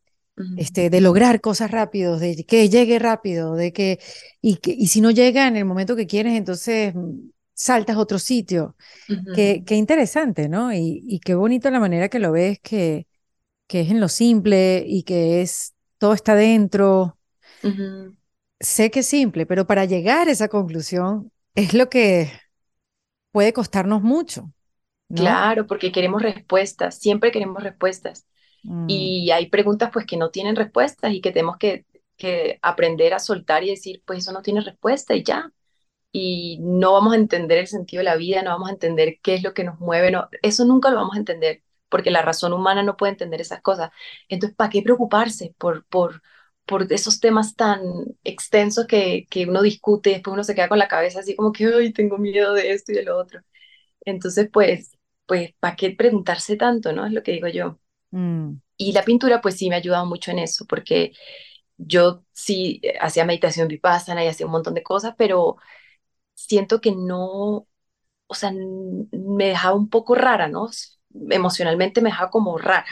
este, de lograr cosas rápidos, de que llegue rápido, de que, y que, y si no llega en el momento que quieres, entonces saltas a otro sitio. Qué, ujú, qué interesante, ¿no? Y, y qué bonito la manera que lo ves, que que es en lo simple y que es todo está dentro. Sé que es simple, pero para llegar a esa conclusión es lo que puede costarnos mucho, ¿no? Claro, porque queremos respuestas, siempre queremos respuestas. Mm, Y hay preguntas pues que no tienen respuestas y que tenemos que, que aprender a soltar y decir, pues eso no tiene respuesta y ya. Y no vamos a entender el sentido de la vida, no vamos a entender qué es lo que nos mueve, no, eso nunca lo vamos a entender, porque la razón humana no puede entender esas cosas. Entonces, ¿para qué preocuparse por, por, por esos temas tan extensos que, que uno discute después uno se queda con la cabeza así como que, ay, tengo miedo de esto y de lo otro? Entonces, pues, pues, ¿para qué preguntarse tanto, no? Es lo que digo yo. mm. Y la pintura, pues sí me ha ayudado mucho en eso, porque yo sí eh, hacía meditación vipassana y hacía un montón de cosas, pero siento que no, o sea, me dejaba un poco rara, ¿no? Emocionalmente me dejaba como rara.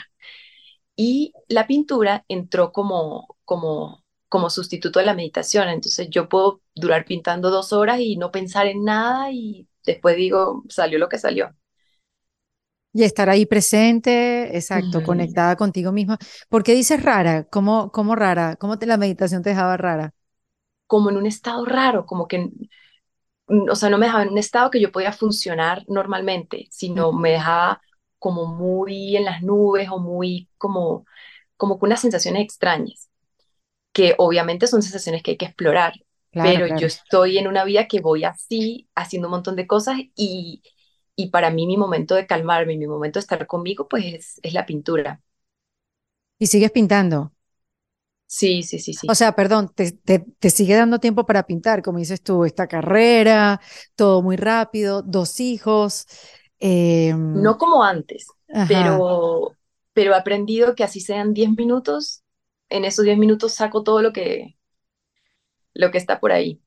Y la pintura entró como, como, como sustituto de la meditación, entonces yo puedo durar pintando dos horas y no pensar en nada y después digo, salió lo que salió. Y estar ahí presente, exacto, conectada contigo misma. ¿Por qué dices rara? ¿Cómo, cómo rara? ¿Cómo te, la meditación te dejaba rara? Como en un estado raro, como que mm, o sea, no me dejaba en un estado que yo podía funcionar normalmente, sino me dejaba como muy en las nubes o muy como, como con unas sensaciones extrañas, que obviamente son sensaciones que hay que explorar. Claro, pero yo estoy en una vida que voy así, haciendo un montón de cosas y, y para mí mi momento de calmarme, mi momento de estar conmigo, pues es, es la pintura. Y sigues pintando. Sí, sí, sí, O sí. sea, perdón, te, te, te sigue dando tiempo para pintar, como dices tú, esta carrera, todo muy rápido, dos hijos. em, No como antes, ajá. pero, pero he aprendido que así sean 10 minutos, en esos 10 minutos saco todo lo que, lo que está por ahí.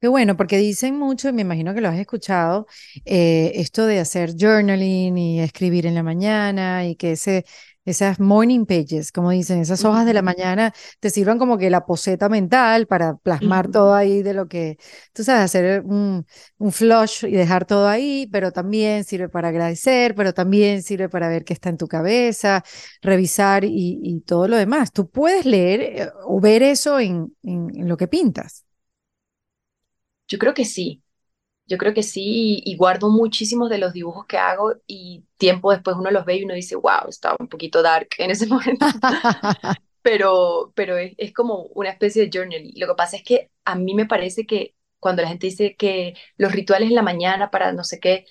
Qué bueno, porque dicen mucho, y me imagino que lo has escuchado, eh, esto de hacer journaling y escribir en la mañana y que ese, esas morning pages, como dicen, esas hojas de la mañana te sirvan como que la poseta mental para plasmar todo ahí de lo que, tú sabes, hacer un, un flush y dejar todo ahí, pero también sirve para agradecer, pero también sirve para ver qué está en tu cabeza, revisar y, y todo lo demás. Tú puedes leer eh, o ver eso en, en en lo que pintas. Yo creo que sí. Yo creo que sí, y, y guardo muchísimos de los dibujos que hago y tiempo después uno los ve y uno dice, wow, estaba un poquito dark en ese momento, pero, pero es, es como una especie de journey. Lo que pasa es que a mí me parece que cuando la gente dice que los rituales en la mañana para no sé qué,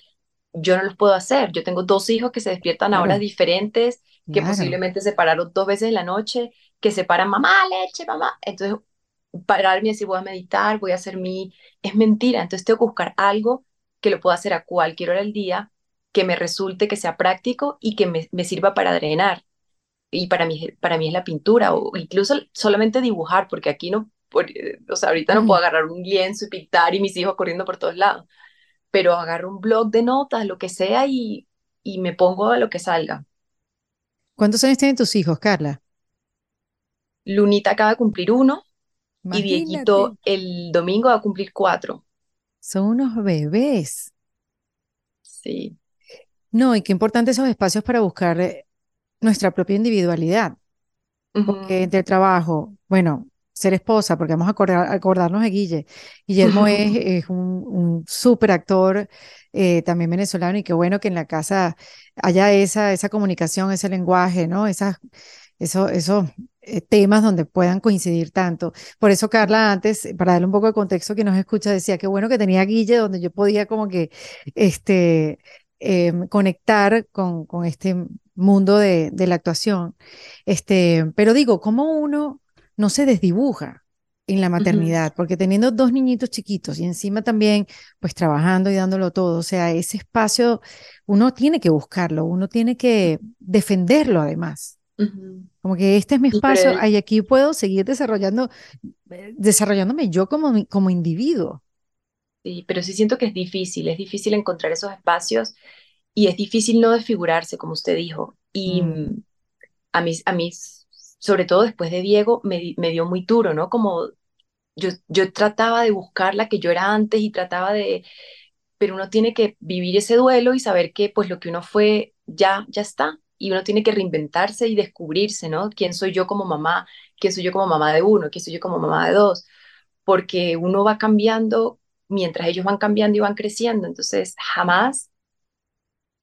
yo no los puedo hacer. Yo tengo dos hijos que se despiertan a horas Claro, diferentes, que claro. posiblemente se pararon dos veces en la noche, que se paran, mamá, leche, mamá. Entonces, pararme y decir, voy a meditar, voy a hacer mi... Es mentira. Entonces, tengo que buscar algo que lo pueda hacer a cualquier hora del día, que me resulte, que sea práctico y que me, me sirva para drenar. Y para mí, para mí es la pintura o incluso solamente dibujar, porque aquí no, por- o sea, ahorita no puedo agarrar un lienzo y pintar y mis hijos corriendo por todos lados pero agarro un blog de notas, lo que sea, y, y me pongo a lo que salga. ¿Cuántos años tienen tus hijos, Carla? Lunita acaba de cumplir uno y Dieguito el domingo va a cumplir cuatro. son unos bebés. Sí. No, y qué importante esos espacios para buscar eh, nuestra propia individualidad, porque entre el trabajo, bueno, ser esposa, porque vamos a acordar- acordarnos de Guille. Guillermo es, es un, un súper actor, eh, también venezolano, y qué bueno que en la casa haya esa, esa comunicación, ese lenguaje, ¿no? Esas, eso, esos eh, temas donde puedan coincidir tanto. Por eso, Carla, antes, para darle un poco de contexto que nos escucha, decía qué bueno que tenía Guille, donde yo podía como que este, em, conectar con, con este mundo de, de la actuación. Este, pero digo, ¿cómo uno no se desdibuja en la maternidad? Porque teniendo dos niñitos chiquitos y encima también, pues trabajando y dándolo todo, o sea, ese espacio uno tiene que buscarlo, uno tiene que defenderlo además. Como que este es mi espacio, y aquí puedo seguir desarrollando, eh, desarrollándome yo como, como individuo. sí, pero sí siento que es difícil, es difícil encontrar esos espacios y es difícil no desfigurarse, como usted dijo. Y Mm, mm, a mí, a mí, sobre todo después de Diego, me, me dio muy duro, ¿no? Como yo, yo trataba de buscar la que yo era antes y trataba de, pero uno tiene que vivir ese duelo y saber que pues lo que uno fue ya, ya está. Y uno tiene que reinventarse y descubrirse, ¿no? ¿Quién soy yo como mamá? ¿Quién soy yo como mamá de uno? ¿Quién soy yo como mamá de dos? Porque uno va cambiando mientras ellos van cambiando y van creciendo. Entonces, jamás,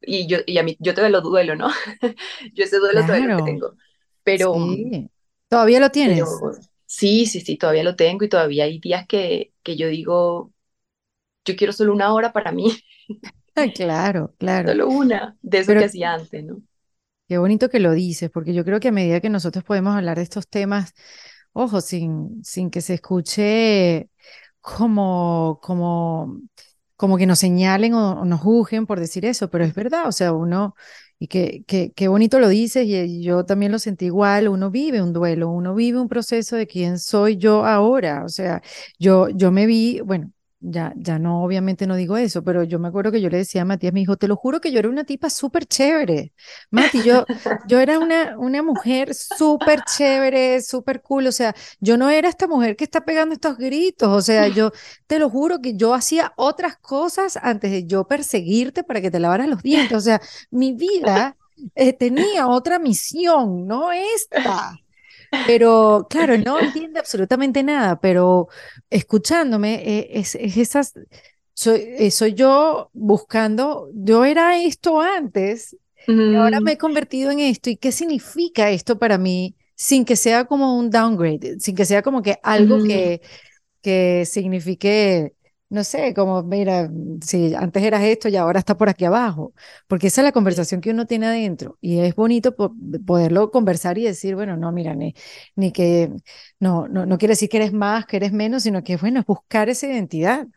y yo, y a mí, yo todavía lo duelo, ¿no? Yo ese duelo todavía lo claro, tengo. Pero, sí. ¿Todavía lo tienes? pero sí, sí, sí, todavía lo tengo y todavía hay días que, que yo digo, yo quiero solo una hora para mí, claro, claro. solo una de eso que Pero hacía antes, ¿no? Qué bonito que lo dices, porque yo creo que a medida que nosotros podemos hablar de estos temas, ojo, sin, sin que se escuche como, como, como que nos señalen o, nos juzguen por decir eso, pero es verdad, o sea, uno, y que, que, qué bonito lo dices, y yo también lo sentí igual, uno vive un duelo, uno vive un proceso de quién soy yo ahora, o sea, yo, yo me vi, bueno. Ya, ya no, obviamente no digo eso, pero yo me acuerdo que yo le decía a Matías, me dijo, te lo juro que yo era una tipa súper chévere. Mati, yo, yo era una, una mujer súper chévere, súper cool, o sea, yo no era esta mujer que está pegando estos gritos, o sea, yo te lo juro que yo hacía otras cosas antes de yo perseguirte para que te lavaras los dientes, o sea, mi vida eh, tenía otra misión, no esta. Pero claro, no entiende absolutamente nada, pero escuchándome, eh, es, es esas, soy, eh, soy yo buscando, yo era esto antes y ahora me he convertido en esto. ¿Y qué significa esto para mí sin que sea como un downgrade, sin que sea como que algo mm, que, que signifique, no sé, como, mira, si antes eras esto y ahora está por aquí abajo, porque esa es la conversación que uno tiene adentro y es bonito poderlo conversar y decir, bueno, no, mira, ni, ni que, no, no, no quiere decir que eres más, que eres menos, sino que, bueno, es buscar esa identidad.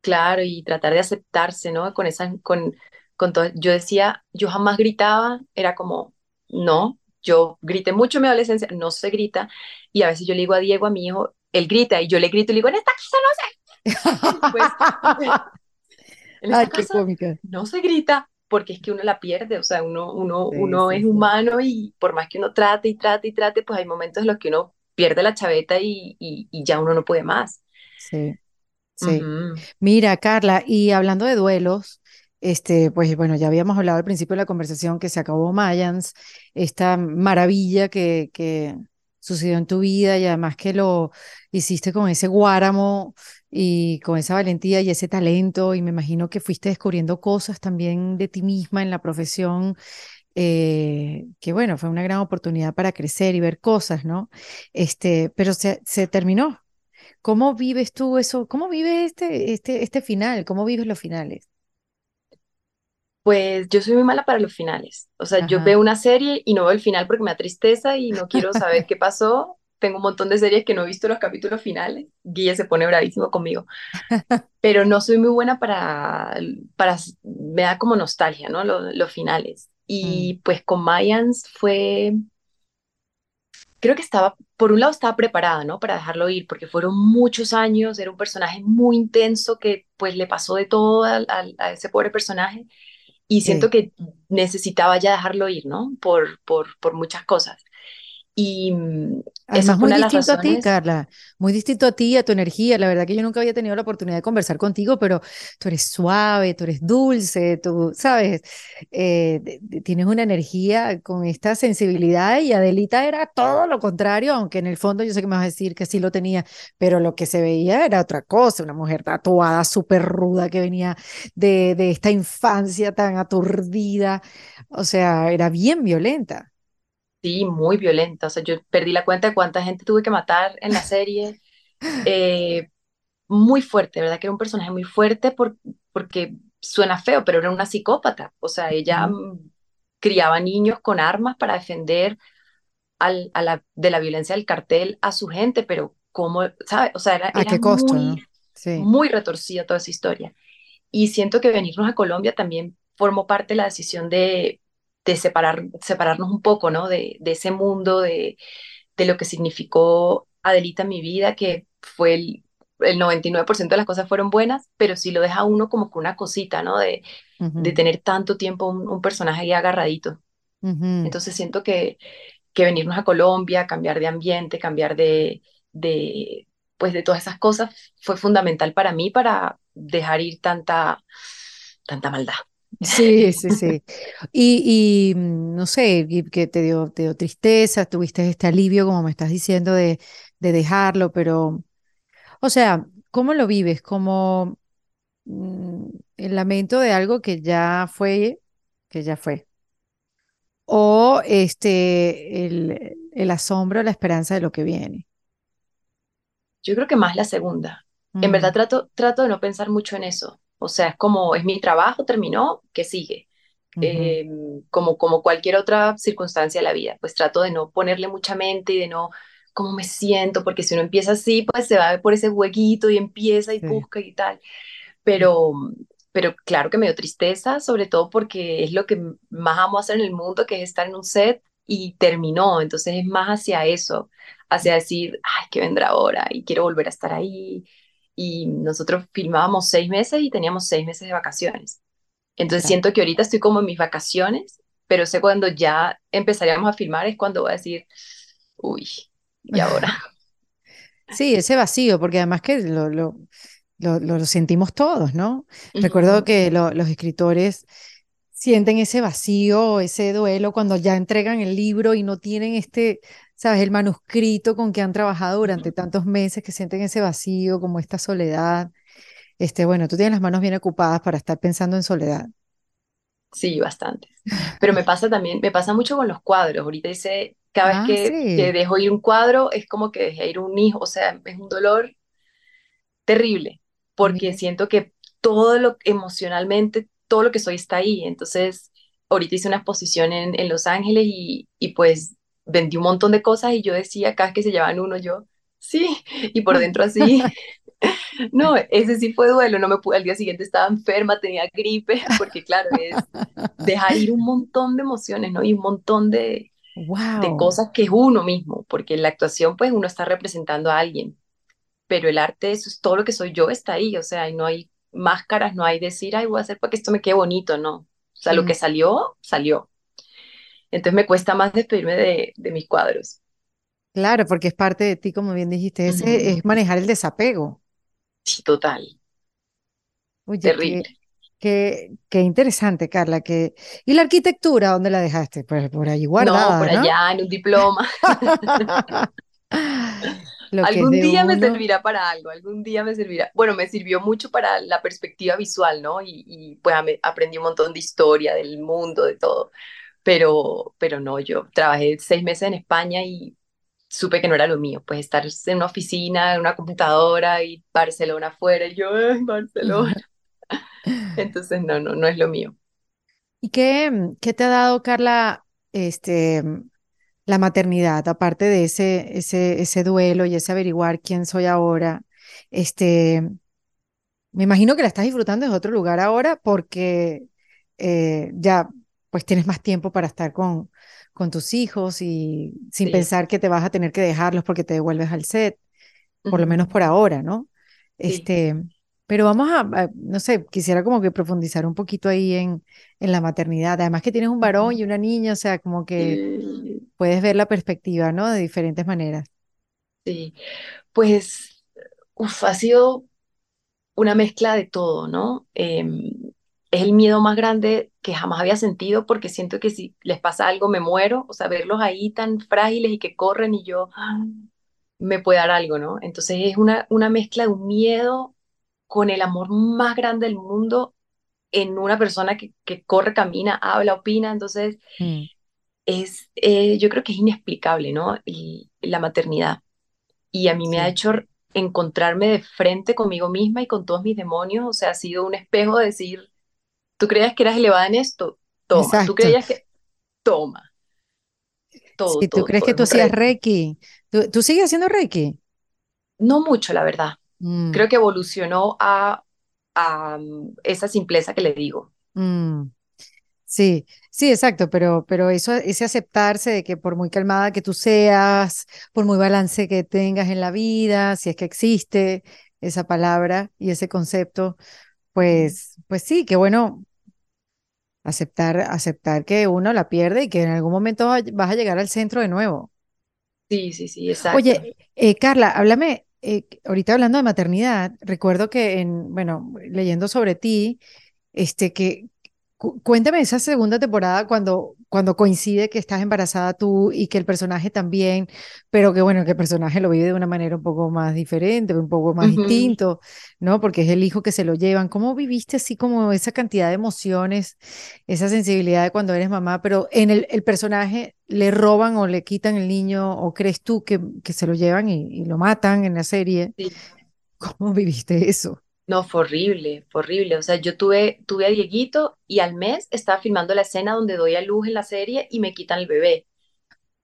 Claro, y tratar de aceptarse, ¿no? Con esa, con, con todo. Yo decía, yo jamás gritaba, era como, no, yo grité mucho en mi adolescencia, no se grita, y a veces yo le digo a Diego, a mi hijo, él grita, y yo le grito y le digo, en esta casa no se... pues, en esta Ay, qué casa cómica. no se grita, porque es que uno la pierde, o sea, uno, uno, Sí, uno sí, es sí. humano y por más que uno trate y trate y trate, pues hay momentos en los que uno pierde la chaveta y, y, y ya uno no puede más. Sí, sí. Mira, Carla, y hablando de duelos, este, pues bueno, ya habíamos hablado al principio de la conversación que se acabó Mayans, esta maravilla que, que sucedió en tu vida y además que lo hiciste con ese guáramo y con esa valentía y ese talento y me imagino que fuiste descubriendo cosas también de ti misma en la profesión, eh, que bueno, fue una gran oportunidad para crecer y ver cosas, ¿no? Este, pero se, se terminó. ¿Cómo vives tú eso? ¿Cómo vives este, este, este final? ¿Cómo vives los finales? Pues yo soy muy mala para los finales. O sea, yo veo una serie y no veo el final porque me da tristeza y no quiero saber qué pasó. Tengo un montón de series que no he visto los capítulos finales. Guille se pone bravísimo conmigo. Pero no soy muy buena para, para me da como nostalgia, ¿no? Lo- Los, finales. Mm, Y pues con Mayans fue, creo que estaba, por un lado estaba preparada, ¿no? Para dejarlo ir, porque fueron muchos años, era un personaje muy intenso que pues le pasó de todo al- al- a ese pobre personaje y siento sí. que necesitaba ya dejarlo ir, ¿no? Por, por, por muchas cosas. Y mm, eso fue muy una distinto a ti. Carla, muy distinto a ti, a tu energía. La verdad que yo nunca había tenido la oportunidad de conversar contigo, pero tú eres suave, tú eres dulce, tú, sabes, Eh, tienes una energía con esta sensibilidad y Adelita era todo lo contrario, aunque en el fondo yo sé que me vas a decir que sí lo tenía, pero lo que se veía era otra cosa, una mujer tatuada, súper ruda, que venía de, de esta infancia tan aturdida, o sea, era bien violenta. Sí, muy violenta. O sea, yo perdí la cuenta de cuánta gente tuve que matar en la serie. Eh, muy fuerte, ¿verdad? Que era un personaje muy fuerte por- porque suena feo, pero era una psicópata. O sea, ella mm, criaba niños con armas para defender al, a la, de la violencia del cartel a su gente, pero ¿cómo, sabe? O sea, era, ¿A era qué costo, muy, no? Sí. muy retorcida toda esa historia. Y siento que venirnos a Colombia también formó parte de la decisión de, de separar, separarnos un poco, ¿no? De, de ese mundo, de, de lo que significó Adelita en mi vida, que fue el, el 99% de las cosas fueron buenas, pero sí lo deja uno como con una cosita, ¿no? De, de tener tanto tiempo un, un personaje ahí agarradito. ujú. Entonces siento que, que venirnos a Colombia, cambiar de ambiente, cambiar de, de, pues de todas esas cosas, fue fundamental para mí para dejar ir tanta, tanta maldad. Sí, sí, sí. Y, y, mm, no sé, que te dio, te dio tristeza, tuviste este alivio, como me estás diciendo, de, de dejarlo, pero, o sea, ¿cómo lo vives? ¿Como mm, el lamento de algo que ya fue, que ya fue? ¿O este, el, el asombro, la esperanza de lo que viene? Yo creo que más la segunda. En verdad Mm, trato, trato de no pensar mucho en eso. O sea, es como, es mi trabajo, terminó, ¿qué sigue? ujú, Eh, como, como cualquier otra circunstancia de la vida, pues trato de no ponerle mucha mente y de no, cómo me siento, porque si uno empieza así, pues se va por ese huequito y empieza y sí. busca y tal. Pero, pero claro que me dio tristeza, sobre todo porque es lo que más amo hacer en el mundo, que es estar en un set y terminó. Entonces es más hacia eso, hacia decir, ay, ¿qué vendrá ahora? Y quiero volver a estar ahí. Y nosotros filmábamos seis meses y teníamos seis meses de vacaciones. Entonces Claro. siento que ahorita estoy como en mis vacaciones, pero sé cuando ya empezaríamos a filmar es cuando voy a decir, uy, ¿y ahora? Sí, ese vacío, porque además que lo, lo, lo, lo sentimos todos, ¿no? Recuerdo Ujú. que lo- los escritores sienten ese vacío, ese duelo cuando ya entregan el libro y no tienen este, ¿sabes? El manuscrito con que han trabajado durante tantos meses, que sienten ese vacío, como esta soledad. Este, bueno, tú tienes las manos bien ocupadas para estar pensando en soledad. Sí, bastantes. Pero me pasa también, me pasa mucho con los cuadros. Ahorita dice, cada vez Ah, que, que sí. dejo ir un cuadro, es como que dejé ir un hijo, o sea, es un dolor. terrible, porque siento que todo lo emocionalmente, todo lo que soy está ahí. Entonces, ahorita hice una exposición en, en Los Ángeles y, y pues vendí un montón de cosas y yo decía, cada vez que se llevaban uno, yo, sí, y por dentro así, no, ese sí fue duelo, no me pude, al día siguiente estaba enferma, tenía gripe, porque claro, es dejar ir un montón de emociones, ¿no? Y un montón de, cosas que es uno mismo, porque en la actuación pues uno está representando a alguien, pero el arte, eso es todo lo que soy yo, está ahí, o sea, y no hay máscaras, no hay decir, ay, voy a hacer para que esto me quede bonito, no. O sea, lo que salió, salió. Entonces me cuesta más despedirme de, de mis cuadros. Claro, porque es parte de ti, como bien dijiste, es manejar el desapego. Sí, total, Oye, terrible. qué, qué interesante, Carla. Que... ¿Y la arquitectura, dónde la dejaste? Pues por ahí No, guardada, por ¿no? allá en un diploma. Lo Algún día me servirá para algo, algún día me servirá. Bueno, me sirvió mucho para la perspectiva visual, ¿no? Y, y pues aprendí un montón de historia del mundo, de todo. Pero, pero no, yo trabajé seis meses en España y supe que no era lo mío. Pues estar en una oficina, en una computadora y Barcelona afuera, y yo, ay, Barcelona. Entonces, no, no, no es lo mío. ¿Y qué, qué te ha dado, Carla, este, la maternidad, aparte de ese, ese, ese duelo y ese averiguar quién soy ahora? Este, me imagino que la estás disfrutando desde otro lugar ahora porque eh, ya pues tienes más tiempo para estar con, con tus hijos y sin Sí, pensar que te vas a tener que dejarlos porque te devuelves al set. por lo menos por ahora, ¿no? sí. Este, pero vamos a, a- no sé, quisiera como que profundizar un poquito ahí en, en la maternidad. Además que tienes un varón y una niña, o sea, como que puedes ver la perspectiva, ¿no? De diferentes maneras. sí. Pues, uf, ha sido una mezcla de todo, ¿no? Em, es el miedo más grande que jamás había sentido porque siento que si les pasa algo me muero, o sea, verlos ahí tan frágiles y que corren y yo ah, me puede dar algo, ¿no? Entonces es una, una mezcla de un miedo con el amor más grande del mundo en una persona que, que corre, camina, habla, opina, entonces Mm, es, eh, yo creo que es inexplicable, ¿no? Y la maternidad y a mí me ha sí, hecho encontrarme de frente conmigo misma y con todos mis demonios, o sea, ha sido un espejo de decir, tú creías que eras elevada en esto, toma, tú exacto. creías que, toma, todo, Si tú todo, crees todo que tú hacías. Reiki, ¿tú, tú sigues haciendo Reiki? No mucho, la verdad. Mm, Creo que evolucionó a, a um, esa simpleza que le digo. mm. Sí, sí, exacto, pero, pero eso, ese aceptarse de que por muy calmada que tú seas, por muy balance que tengas en la vida, si es que existe esa palabra y ese concepto, pues, pues sí, qué bueno aceptar, aceptar que uno la pierde y que en algún momento va- vas a llegar al centro de nuevo. Sí, sí, sí, exacto. Oye, eh, Carla, háblame, eh, ahorita hablando de maternidad, recuerdo que en, bueno, leyendo sobre ti, este, que cu- cuéntame esa segunda temporada cuando, cuando coincide que estás embarazada tú y que el personaje también, pero que bueno, que el personaje lo vive de una manera un poco más diferente, un poco más distinto, ¿no? Porque es el hijo que se lo llevan. ¿Cómo viviste así como esa cantidad de emociones, esa sensibilidad de cuando eres mamá, pero en el, el personaje le roban o le quitan el niño o crees tú que, que se lo llevan y, y lo matan en la serie? Sí. ¿Cómo viviste eso? No, fue horrible, fue horrible. O sea, yo tuve, tuve a Dieguito y al mes estaba filmando la escena donde doy a luz en la serie y me quitan el bebé.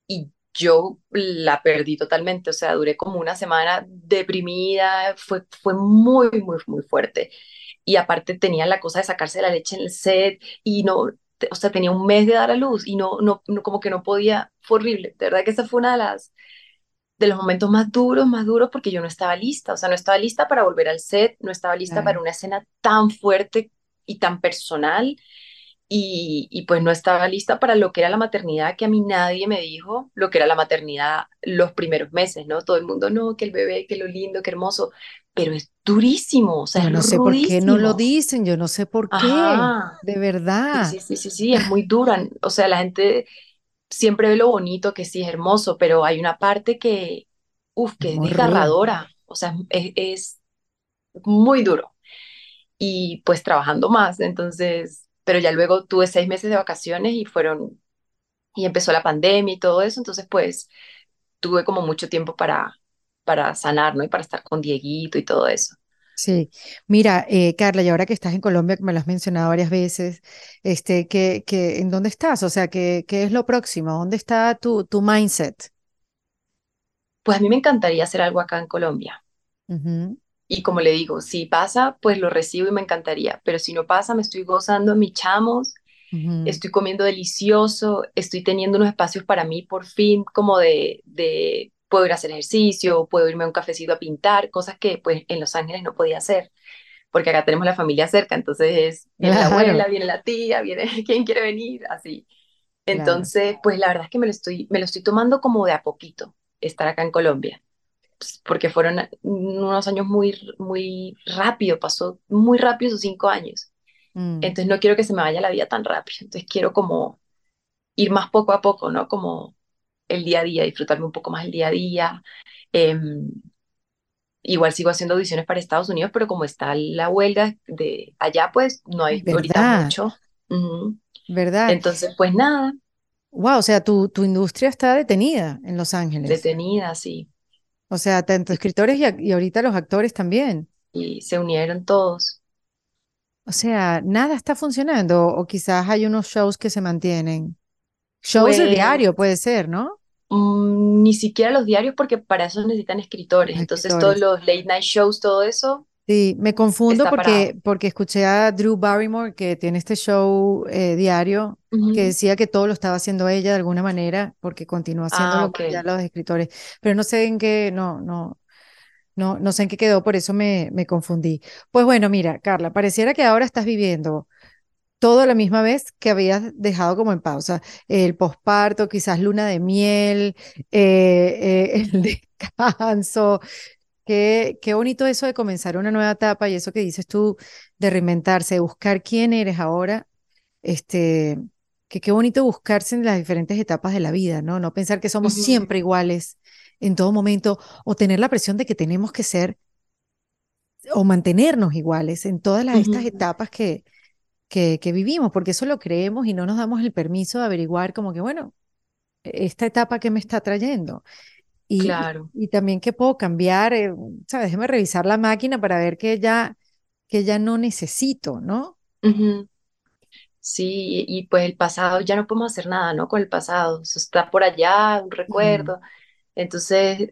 y yo la perdí totalmente, o sea, duré como una semana deprimida, fue, fue muy, muy, muy fuerte. Y aparte tenía la cosa de sacarse la leche en el set y no, o sea, tenía un mes de dar a luz y no, no, no, como que no podía, fue horrible. De verdad que esa fue una de las, de los momentos más duros, más duros, porque yo no estaba lista, o sea, no estaba lista para volver al set, no estaba lista para Claro. una escena tan fuerte y tan personal y, y pues no estaba lista para lo que era la maternidad, que a mí nadie me dijo lo que era la maternidad los primeros meses, ¿no? Todo el mundo, no, que el bebé, que lo lindo, que hermoso, pero es durísimo, o sea, Yo es no sé por qué no lo rudísimo. dicen, yo no sé por qué, Ajá, de sí, verdad, sí, sí, sí, sí, es muy dura, o sea, la gente siempre ve lo bonito, que sí es hermoso, pero hay una parte que, uff, es que es desgarradora, o sea, es, es muy duro y pues trabajando más, entonces, pero ya luego tuve seis meses de vacaciones y fueron y empezó la pandemia y todo eso, entonces pues tuve como mucho tiempo para, para sanar, ¿no? Y para estar con Dieguito y todo eso. Sí, mira, eh, Carla, y ahora que estás en Colombia, que me lo has mencionado varias veces, este, que, que, ¿en dónde estás? O sea, ¿qué, qué es lo próximo? ¿Dónde está tu, tu mindset? Pues a mí me encantaría hacer algo acá en Colombia. Y como le digo, si pasa, pues lo recibo y me encantaría. Pero si no pasa, me estoy gozando mis chamos, estoy comiendo delicioso, estoy teniendo unos espacios para mí por fin, como de, de puedo ir a hacer ejercicio, puedo irme a un cafecito a pintar, cosas que pues en Los Ángeles no podía hacer, porque acá tenemos la familia cerca, entonces viene la Claro, abuela, viene la tía, viene quien quiere venir, así. claro. Entonces, pues la verdad es que me lo estoy, me lo estoy tomando como de a poquito, estar acá en Colombia pues, porque fueron unos años muy, muy rápido, pasó muy rápido esos cinco años. Mm, Entonces no quiero que se me vaya la vida tan rápido. Entonces quiero como ir más poco a poco, ¿no? Como el día a día, disfrutarme un poco más el día a día. Em, igual sigo haciendo audiciones para Estados Unidos, pero como está la huelga de allá, pues no Ay, hay ahorita mucho. ¿Verdad? Entonces, pues nada, Wow, o sea, tu, tu industria está detenida en Los Ángeles. detenida, sí. O sea, tanto escritores y, y ahorita los actores también. Y se unieron todos. O sea, nada está funcionando o quizás hay unos shows que se mantienen. Shows de Pues diario puede ser, ¿no? Mm, ni siquiera los diarios porque para eso necesitan escritores. Los Entonces todos escritores. los late night shows, todo eso Sí, me confundo parado. porque, porque escuché a Drew Barrymore que tiene este show eh, diario que decía que todo lo estaba haciendo ella de alguna manera porque continúa Ah, haciéndolo ok. más allá los escritores. Pero no sé en qué, no, no, no, no sé en qué quedó, por eso me, me confundí. Pues bueno, mira, Carla, pareciera que ahora estás viviendo todo a la misma vez que habías dejado como en pausa. El posparto, quizás luna de miel, eh, eh, el descanso. Qué, qué bonito eso de comenzar una nueva etapa y eso que dices tú de reinventarse, de buscar quién eres ahora. Este, que qué bonito buscarse en las diferentes etapas de la vida, ¿no? No pensar que somos siempre iguales en todo momento o tener la presión de que tenemos que ser o mantenernos iguales en todas las, estas etapas que, que, que vivimos, porque eso lo creemos y no nos damos el permiso de averiguar como que, bueno, esta etapa que me está trayendo y, Claro. y, también que puedo cambiar, eh, ¿sabes? Déjeme revisar la máquina para ver que ya, que ya no necesito, ¿no? Sí, y pues el pasado ya no podemos hacer nada, ¿no? Con el pasado. Eso está por allá, un recuerdo. Entonces,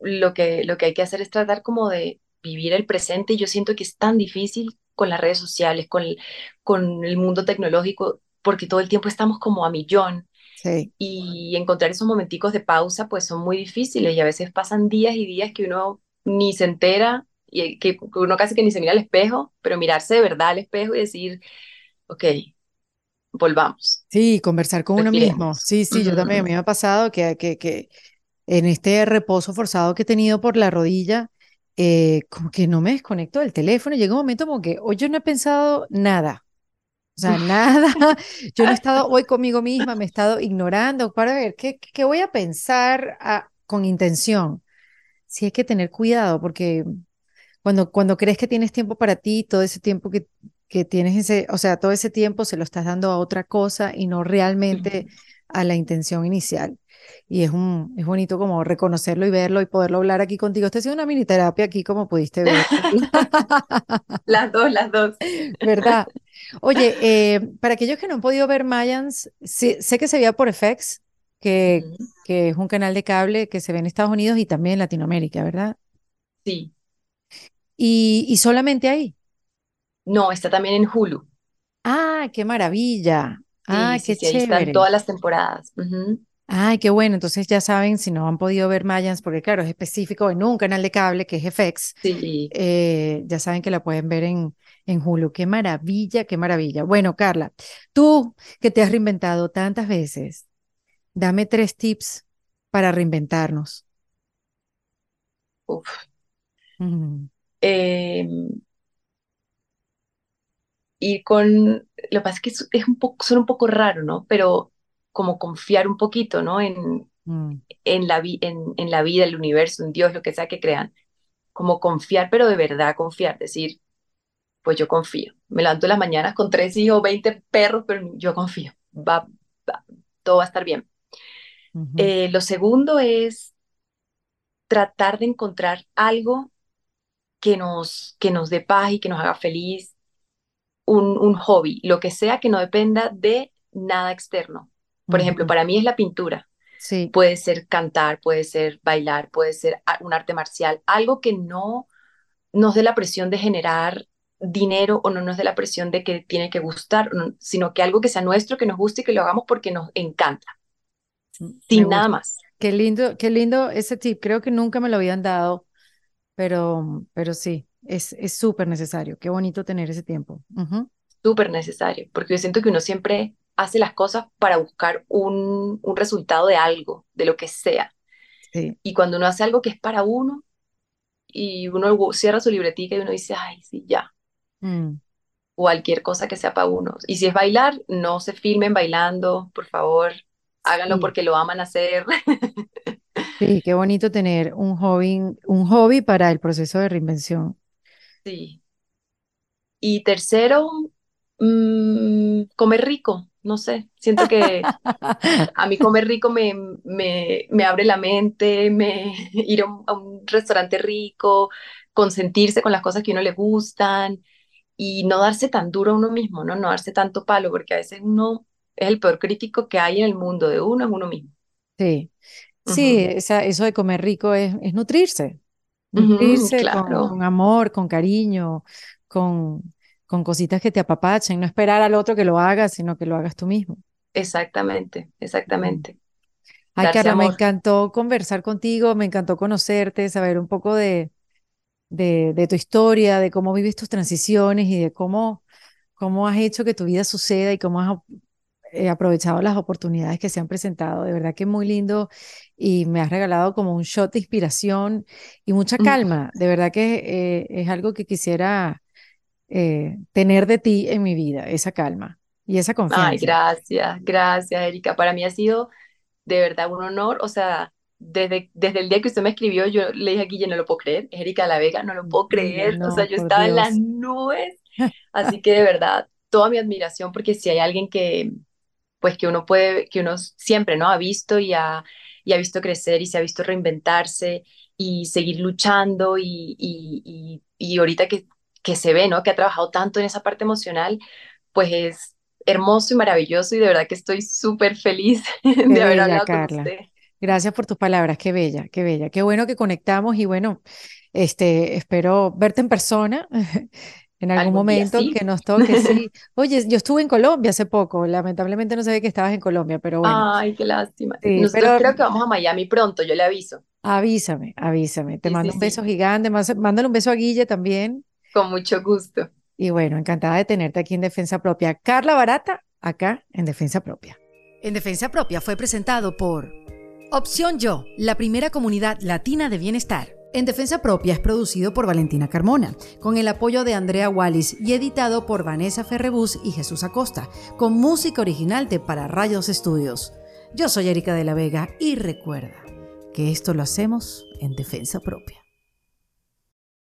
lo que, lo que hay que hacer es tratar como de vivir el presente. Y yo siento que es tan difícil con las redes sociales, con el, con el mundo tecnológico, porque todo el tiempo estamos como a millón. sí, y encontrar esos momenticos de pausa pues son muy difíciles y a veces pasan días y días que uno ni se entera y que uno casi que ni se mira al espejo, pero mirarse de verdad al espejo y decir, ok, volvamos, sí, conversar con uno mismo. Sí, sí, yo también, a mí me ha pasado que, que, que en este reposo forzado que he tenido por la rodilla, eh, como que no me desconecto del teléfono llega un momento como que hoy yo no he pensado nada. O sea, nada, yo no he estado hoy conmigo misma, me he estado ignorando para ver qué, qué voy a pensar ah, con intención. Sí hay que tener cuidado porque cuando, cuando crees que tienes tiempo para ti, todo ese tiempo que, que tienes ese, o sea, todo ese tiempo se lo estás dando a otra cosa y no realmente a la intención inicial. Y es un, es bonito como reconocerlo y verlo y poderlo hablar aquí contigo. Estoy haciendo una mini terapia aquí, como pudiste ver. Las dos, las dos. ¿Verdad? Oye, eh, para aquellos que no han podido ver Mayans, sí- sé que se veía por FX, que, que es un canal de cable que se ve en Estados Unidos y también en Latinoamérica, ¿verdad? Sí, Y, y solamente ahí. no, está también en Hulu. ¡Ah, qué maravilla! ¡Ah, Sí, sí, qué sí, ahí están chévere! todas las temporadas. ¡Ay, qué bueno! Entonces ya saben, si no han podido ver Mayans, porque claro, es específico en un canal de cable que es FX, Sí, eh, ya saben que la pueden ver en, en Hulu. ¡Qué maravilla, qué maravilla! Bueno, Carla, tú que te has reinventado tantas veces, dame tres tips para reinventarnos. uf. Mm, Em, ir con, lo que pasa es que es, es un poco, suena un poco raro, ¿no? Pero como confiar un poquito, ¿no? En, mm, en la, vi- en, en la vida, el universo, en Dios, lo que sea que crean. Como confiar, pero de verdad confiar, decir, pues yo confío. Me levanto en las mañanas con tres hijos, 20 perros, pero yo confío. Va, va- todo va a estar bien. Eh, lo segundo es tratar de encontrar algo que nos, que nos dé paz y que nos haga feliz, un, un hobby, lo que sea que no dependa de nada externo. Por ejemplo, para mí es la pintura. Sí, Puede ser cantar, puede ser bailar, puede ser un arte marcial, algo que no nos dé la presión de generar dinero o no nos dé la presión de que tiene que gustar, no- sino que algo que sea nuestro, que nos guste y que lo hagamos porque nos encanta, me sin nada gusta. más. Qué lindo, qué lindo ese tip. Creo que nunca me lo habían dado, pero, pero sí, es, es súper necesario. Qué bonito tener ese tiempo. Ujú. Súper necesario, porque yo siento que uno siempre hace las cosas para buscar un, un resultado de algo, de lo que sea. Sí, Y cuando uno hace algo que es para uno y uno cierra su libretica y uno dice, ay, sí, ya, Mm. cualquier cosa que sea para uno. Y si es bailar, no se filmen bailando, por favor, háganlo Sí, porque lo aman hacer. sí, qué bonito tener un hobby, un hobby para el proceso de reinvención. Sí. Y tercero, mm, comer rico, no sé, siento que a mí comer rico me, me, me abre la mente, me, ir a un, a un restaurante rico, consentirse con las cosas que a uno le gustan y no darse tan duro a uno mismo, ¿no? No darse tanto palo, porque a veces uno es el peor crítico que hay en el mundo, de uno es uno mismo. Sí, sí, esa- eso de comer rico es, es nutrirse, nutrirse claro, con amor, con cariño, con, con cositas que te apapachen, no esperar al otro que lo haga, sino que lo hagas tú mismo. exactamente, exactamente. Ay, Darse me encantó conversar contigo, me encantó conocerte, saber un poco de, de, de tu historia, de cómo vives tus transiciones y de cómo, cómo has hecho que tu vida suceda y cómo has eh, aprovechado las oportunidades que se han presentado. De verdad que es muy lindo y me has regalado como un shot de inspiración y mucha Mm. calma. De verdad que eh, es algo que quisiera eh, tener de ti en mi vida, esa calma y esa Ay, confianza. gracias, gracias, Erika. Para mí ha sido de verdad un honor. O sea, desde, desde el día que usted me escribió, yo le dije a Guille, no lo puedo creer. Erika la Vega, no lo puedo creer. O sea, no, yo estaba en las Dios. nubes. Así que de verdad, toda mi admiración, porque si hay alguien que, pues que uno puede, que uno siempre, ¿no? Ha visto y ha, y ha visto crecer y se ha visto reinventarse y seguir luchando y, y, y, y ahorita que, que se ve, ¿no? Que ha trabajado tanto en esa parte emocional, pues es hermoso y maravilloso y de verdad que estoy súper feliz Qué de haber bella, hablado con Carla. usted. Gracias por tus palabras, qué bella, qué bella. Qué bueno que conectamos y bueno, este, espero verte en persona en algún Algún día momento sí. que nos toque, sí. Oye, yo estuve en Colombia hace poco, lamentablemente no sabía que estabas en Colombia, pero bueno, Ay, qué lástima. sí, Nosotros pero creo que vamos a Miami pronto, yo le aviso. avísame, avísame. Te Sí, sí, mando un beso sí, gigante, mándale un beso a Guille también. Con mucho gusto. Y bueno, encantada de tenerte aquí en Defensa Propia. Carla Barata, acá en Defensa Propia. En Defensa Propia fue presentado por Opción Yo, la primera comunidad latina de bienestar. En Defensa Propia es producido por Valentina Carmona, con el apoyo de Andrea Wallis y editado por Vanessa Ferrebus y Jesús Acosta, con música original de Para Rayos Estudios. Yo soy Erika de la Vega y recuerda que esto lo hacemos en Defensa Propia.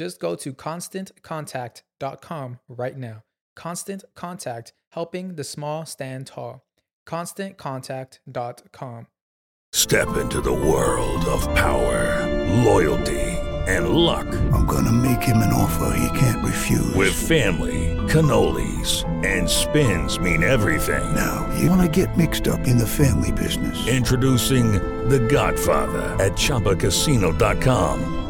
Just go to constantcontact.com right now. Constant Contact, helping the small stand tall. ConstantContact.com. Step into the world of power, loyalty, and luck. I'm gonna make him an offer he can't refuse. With family, cannolis, and spins mean everything. now, you wanna get mixed up in the family business. Introducing The Godfather at ChumbaCasino.com.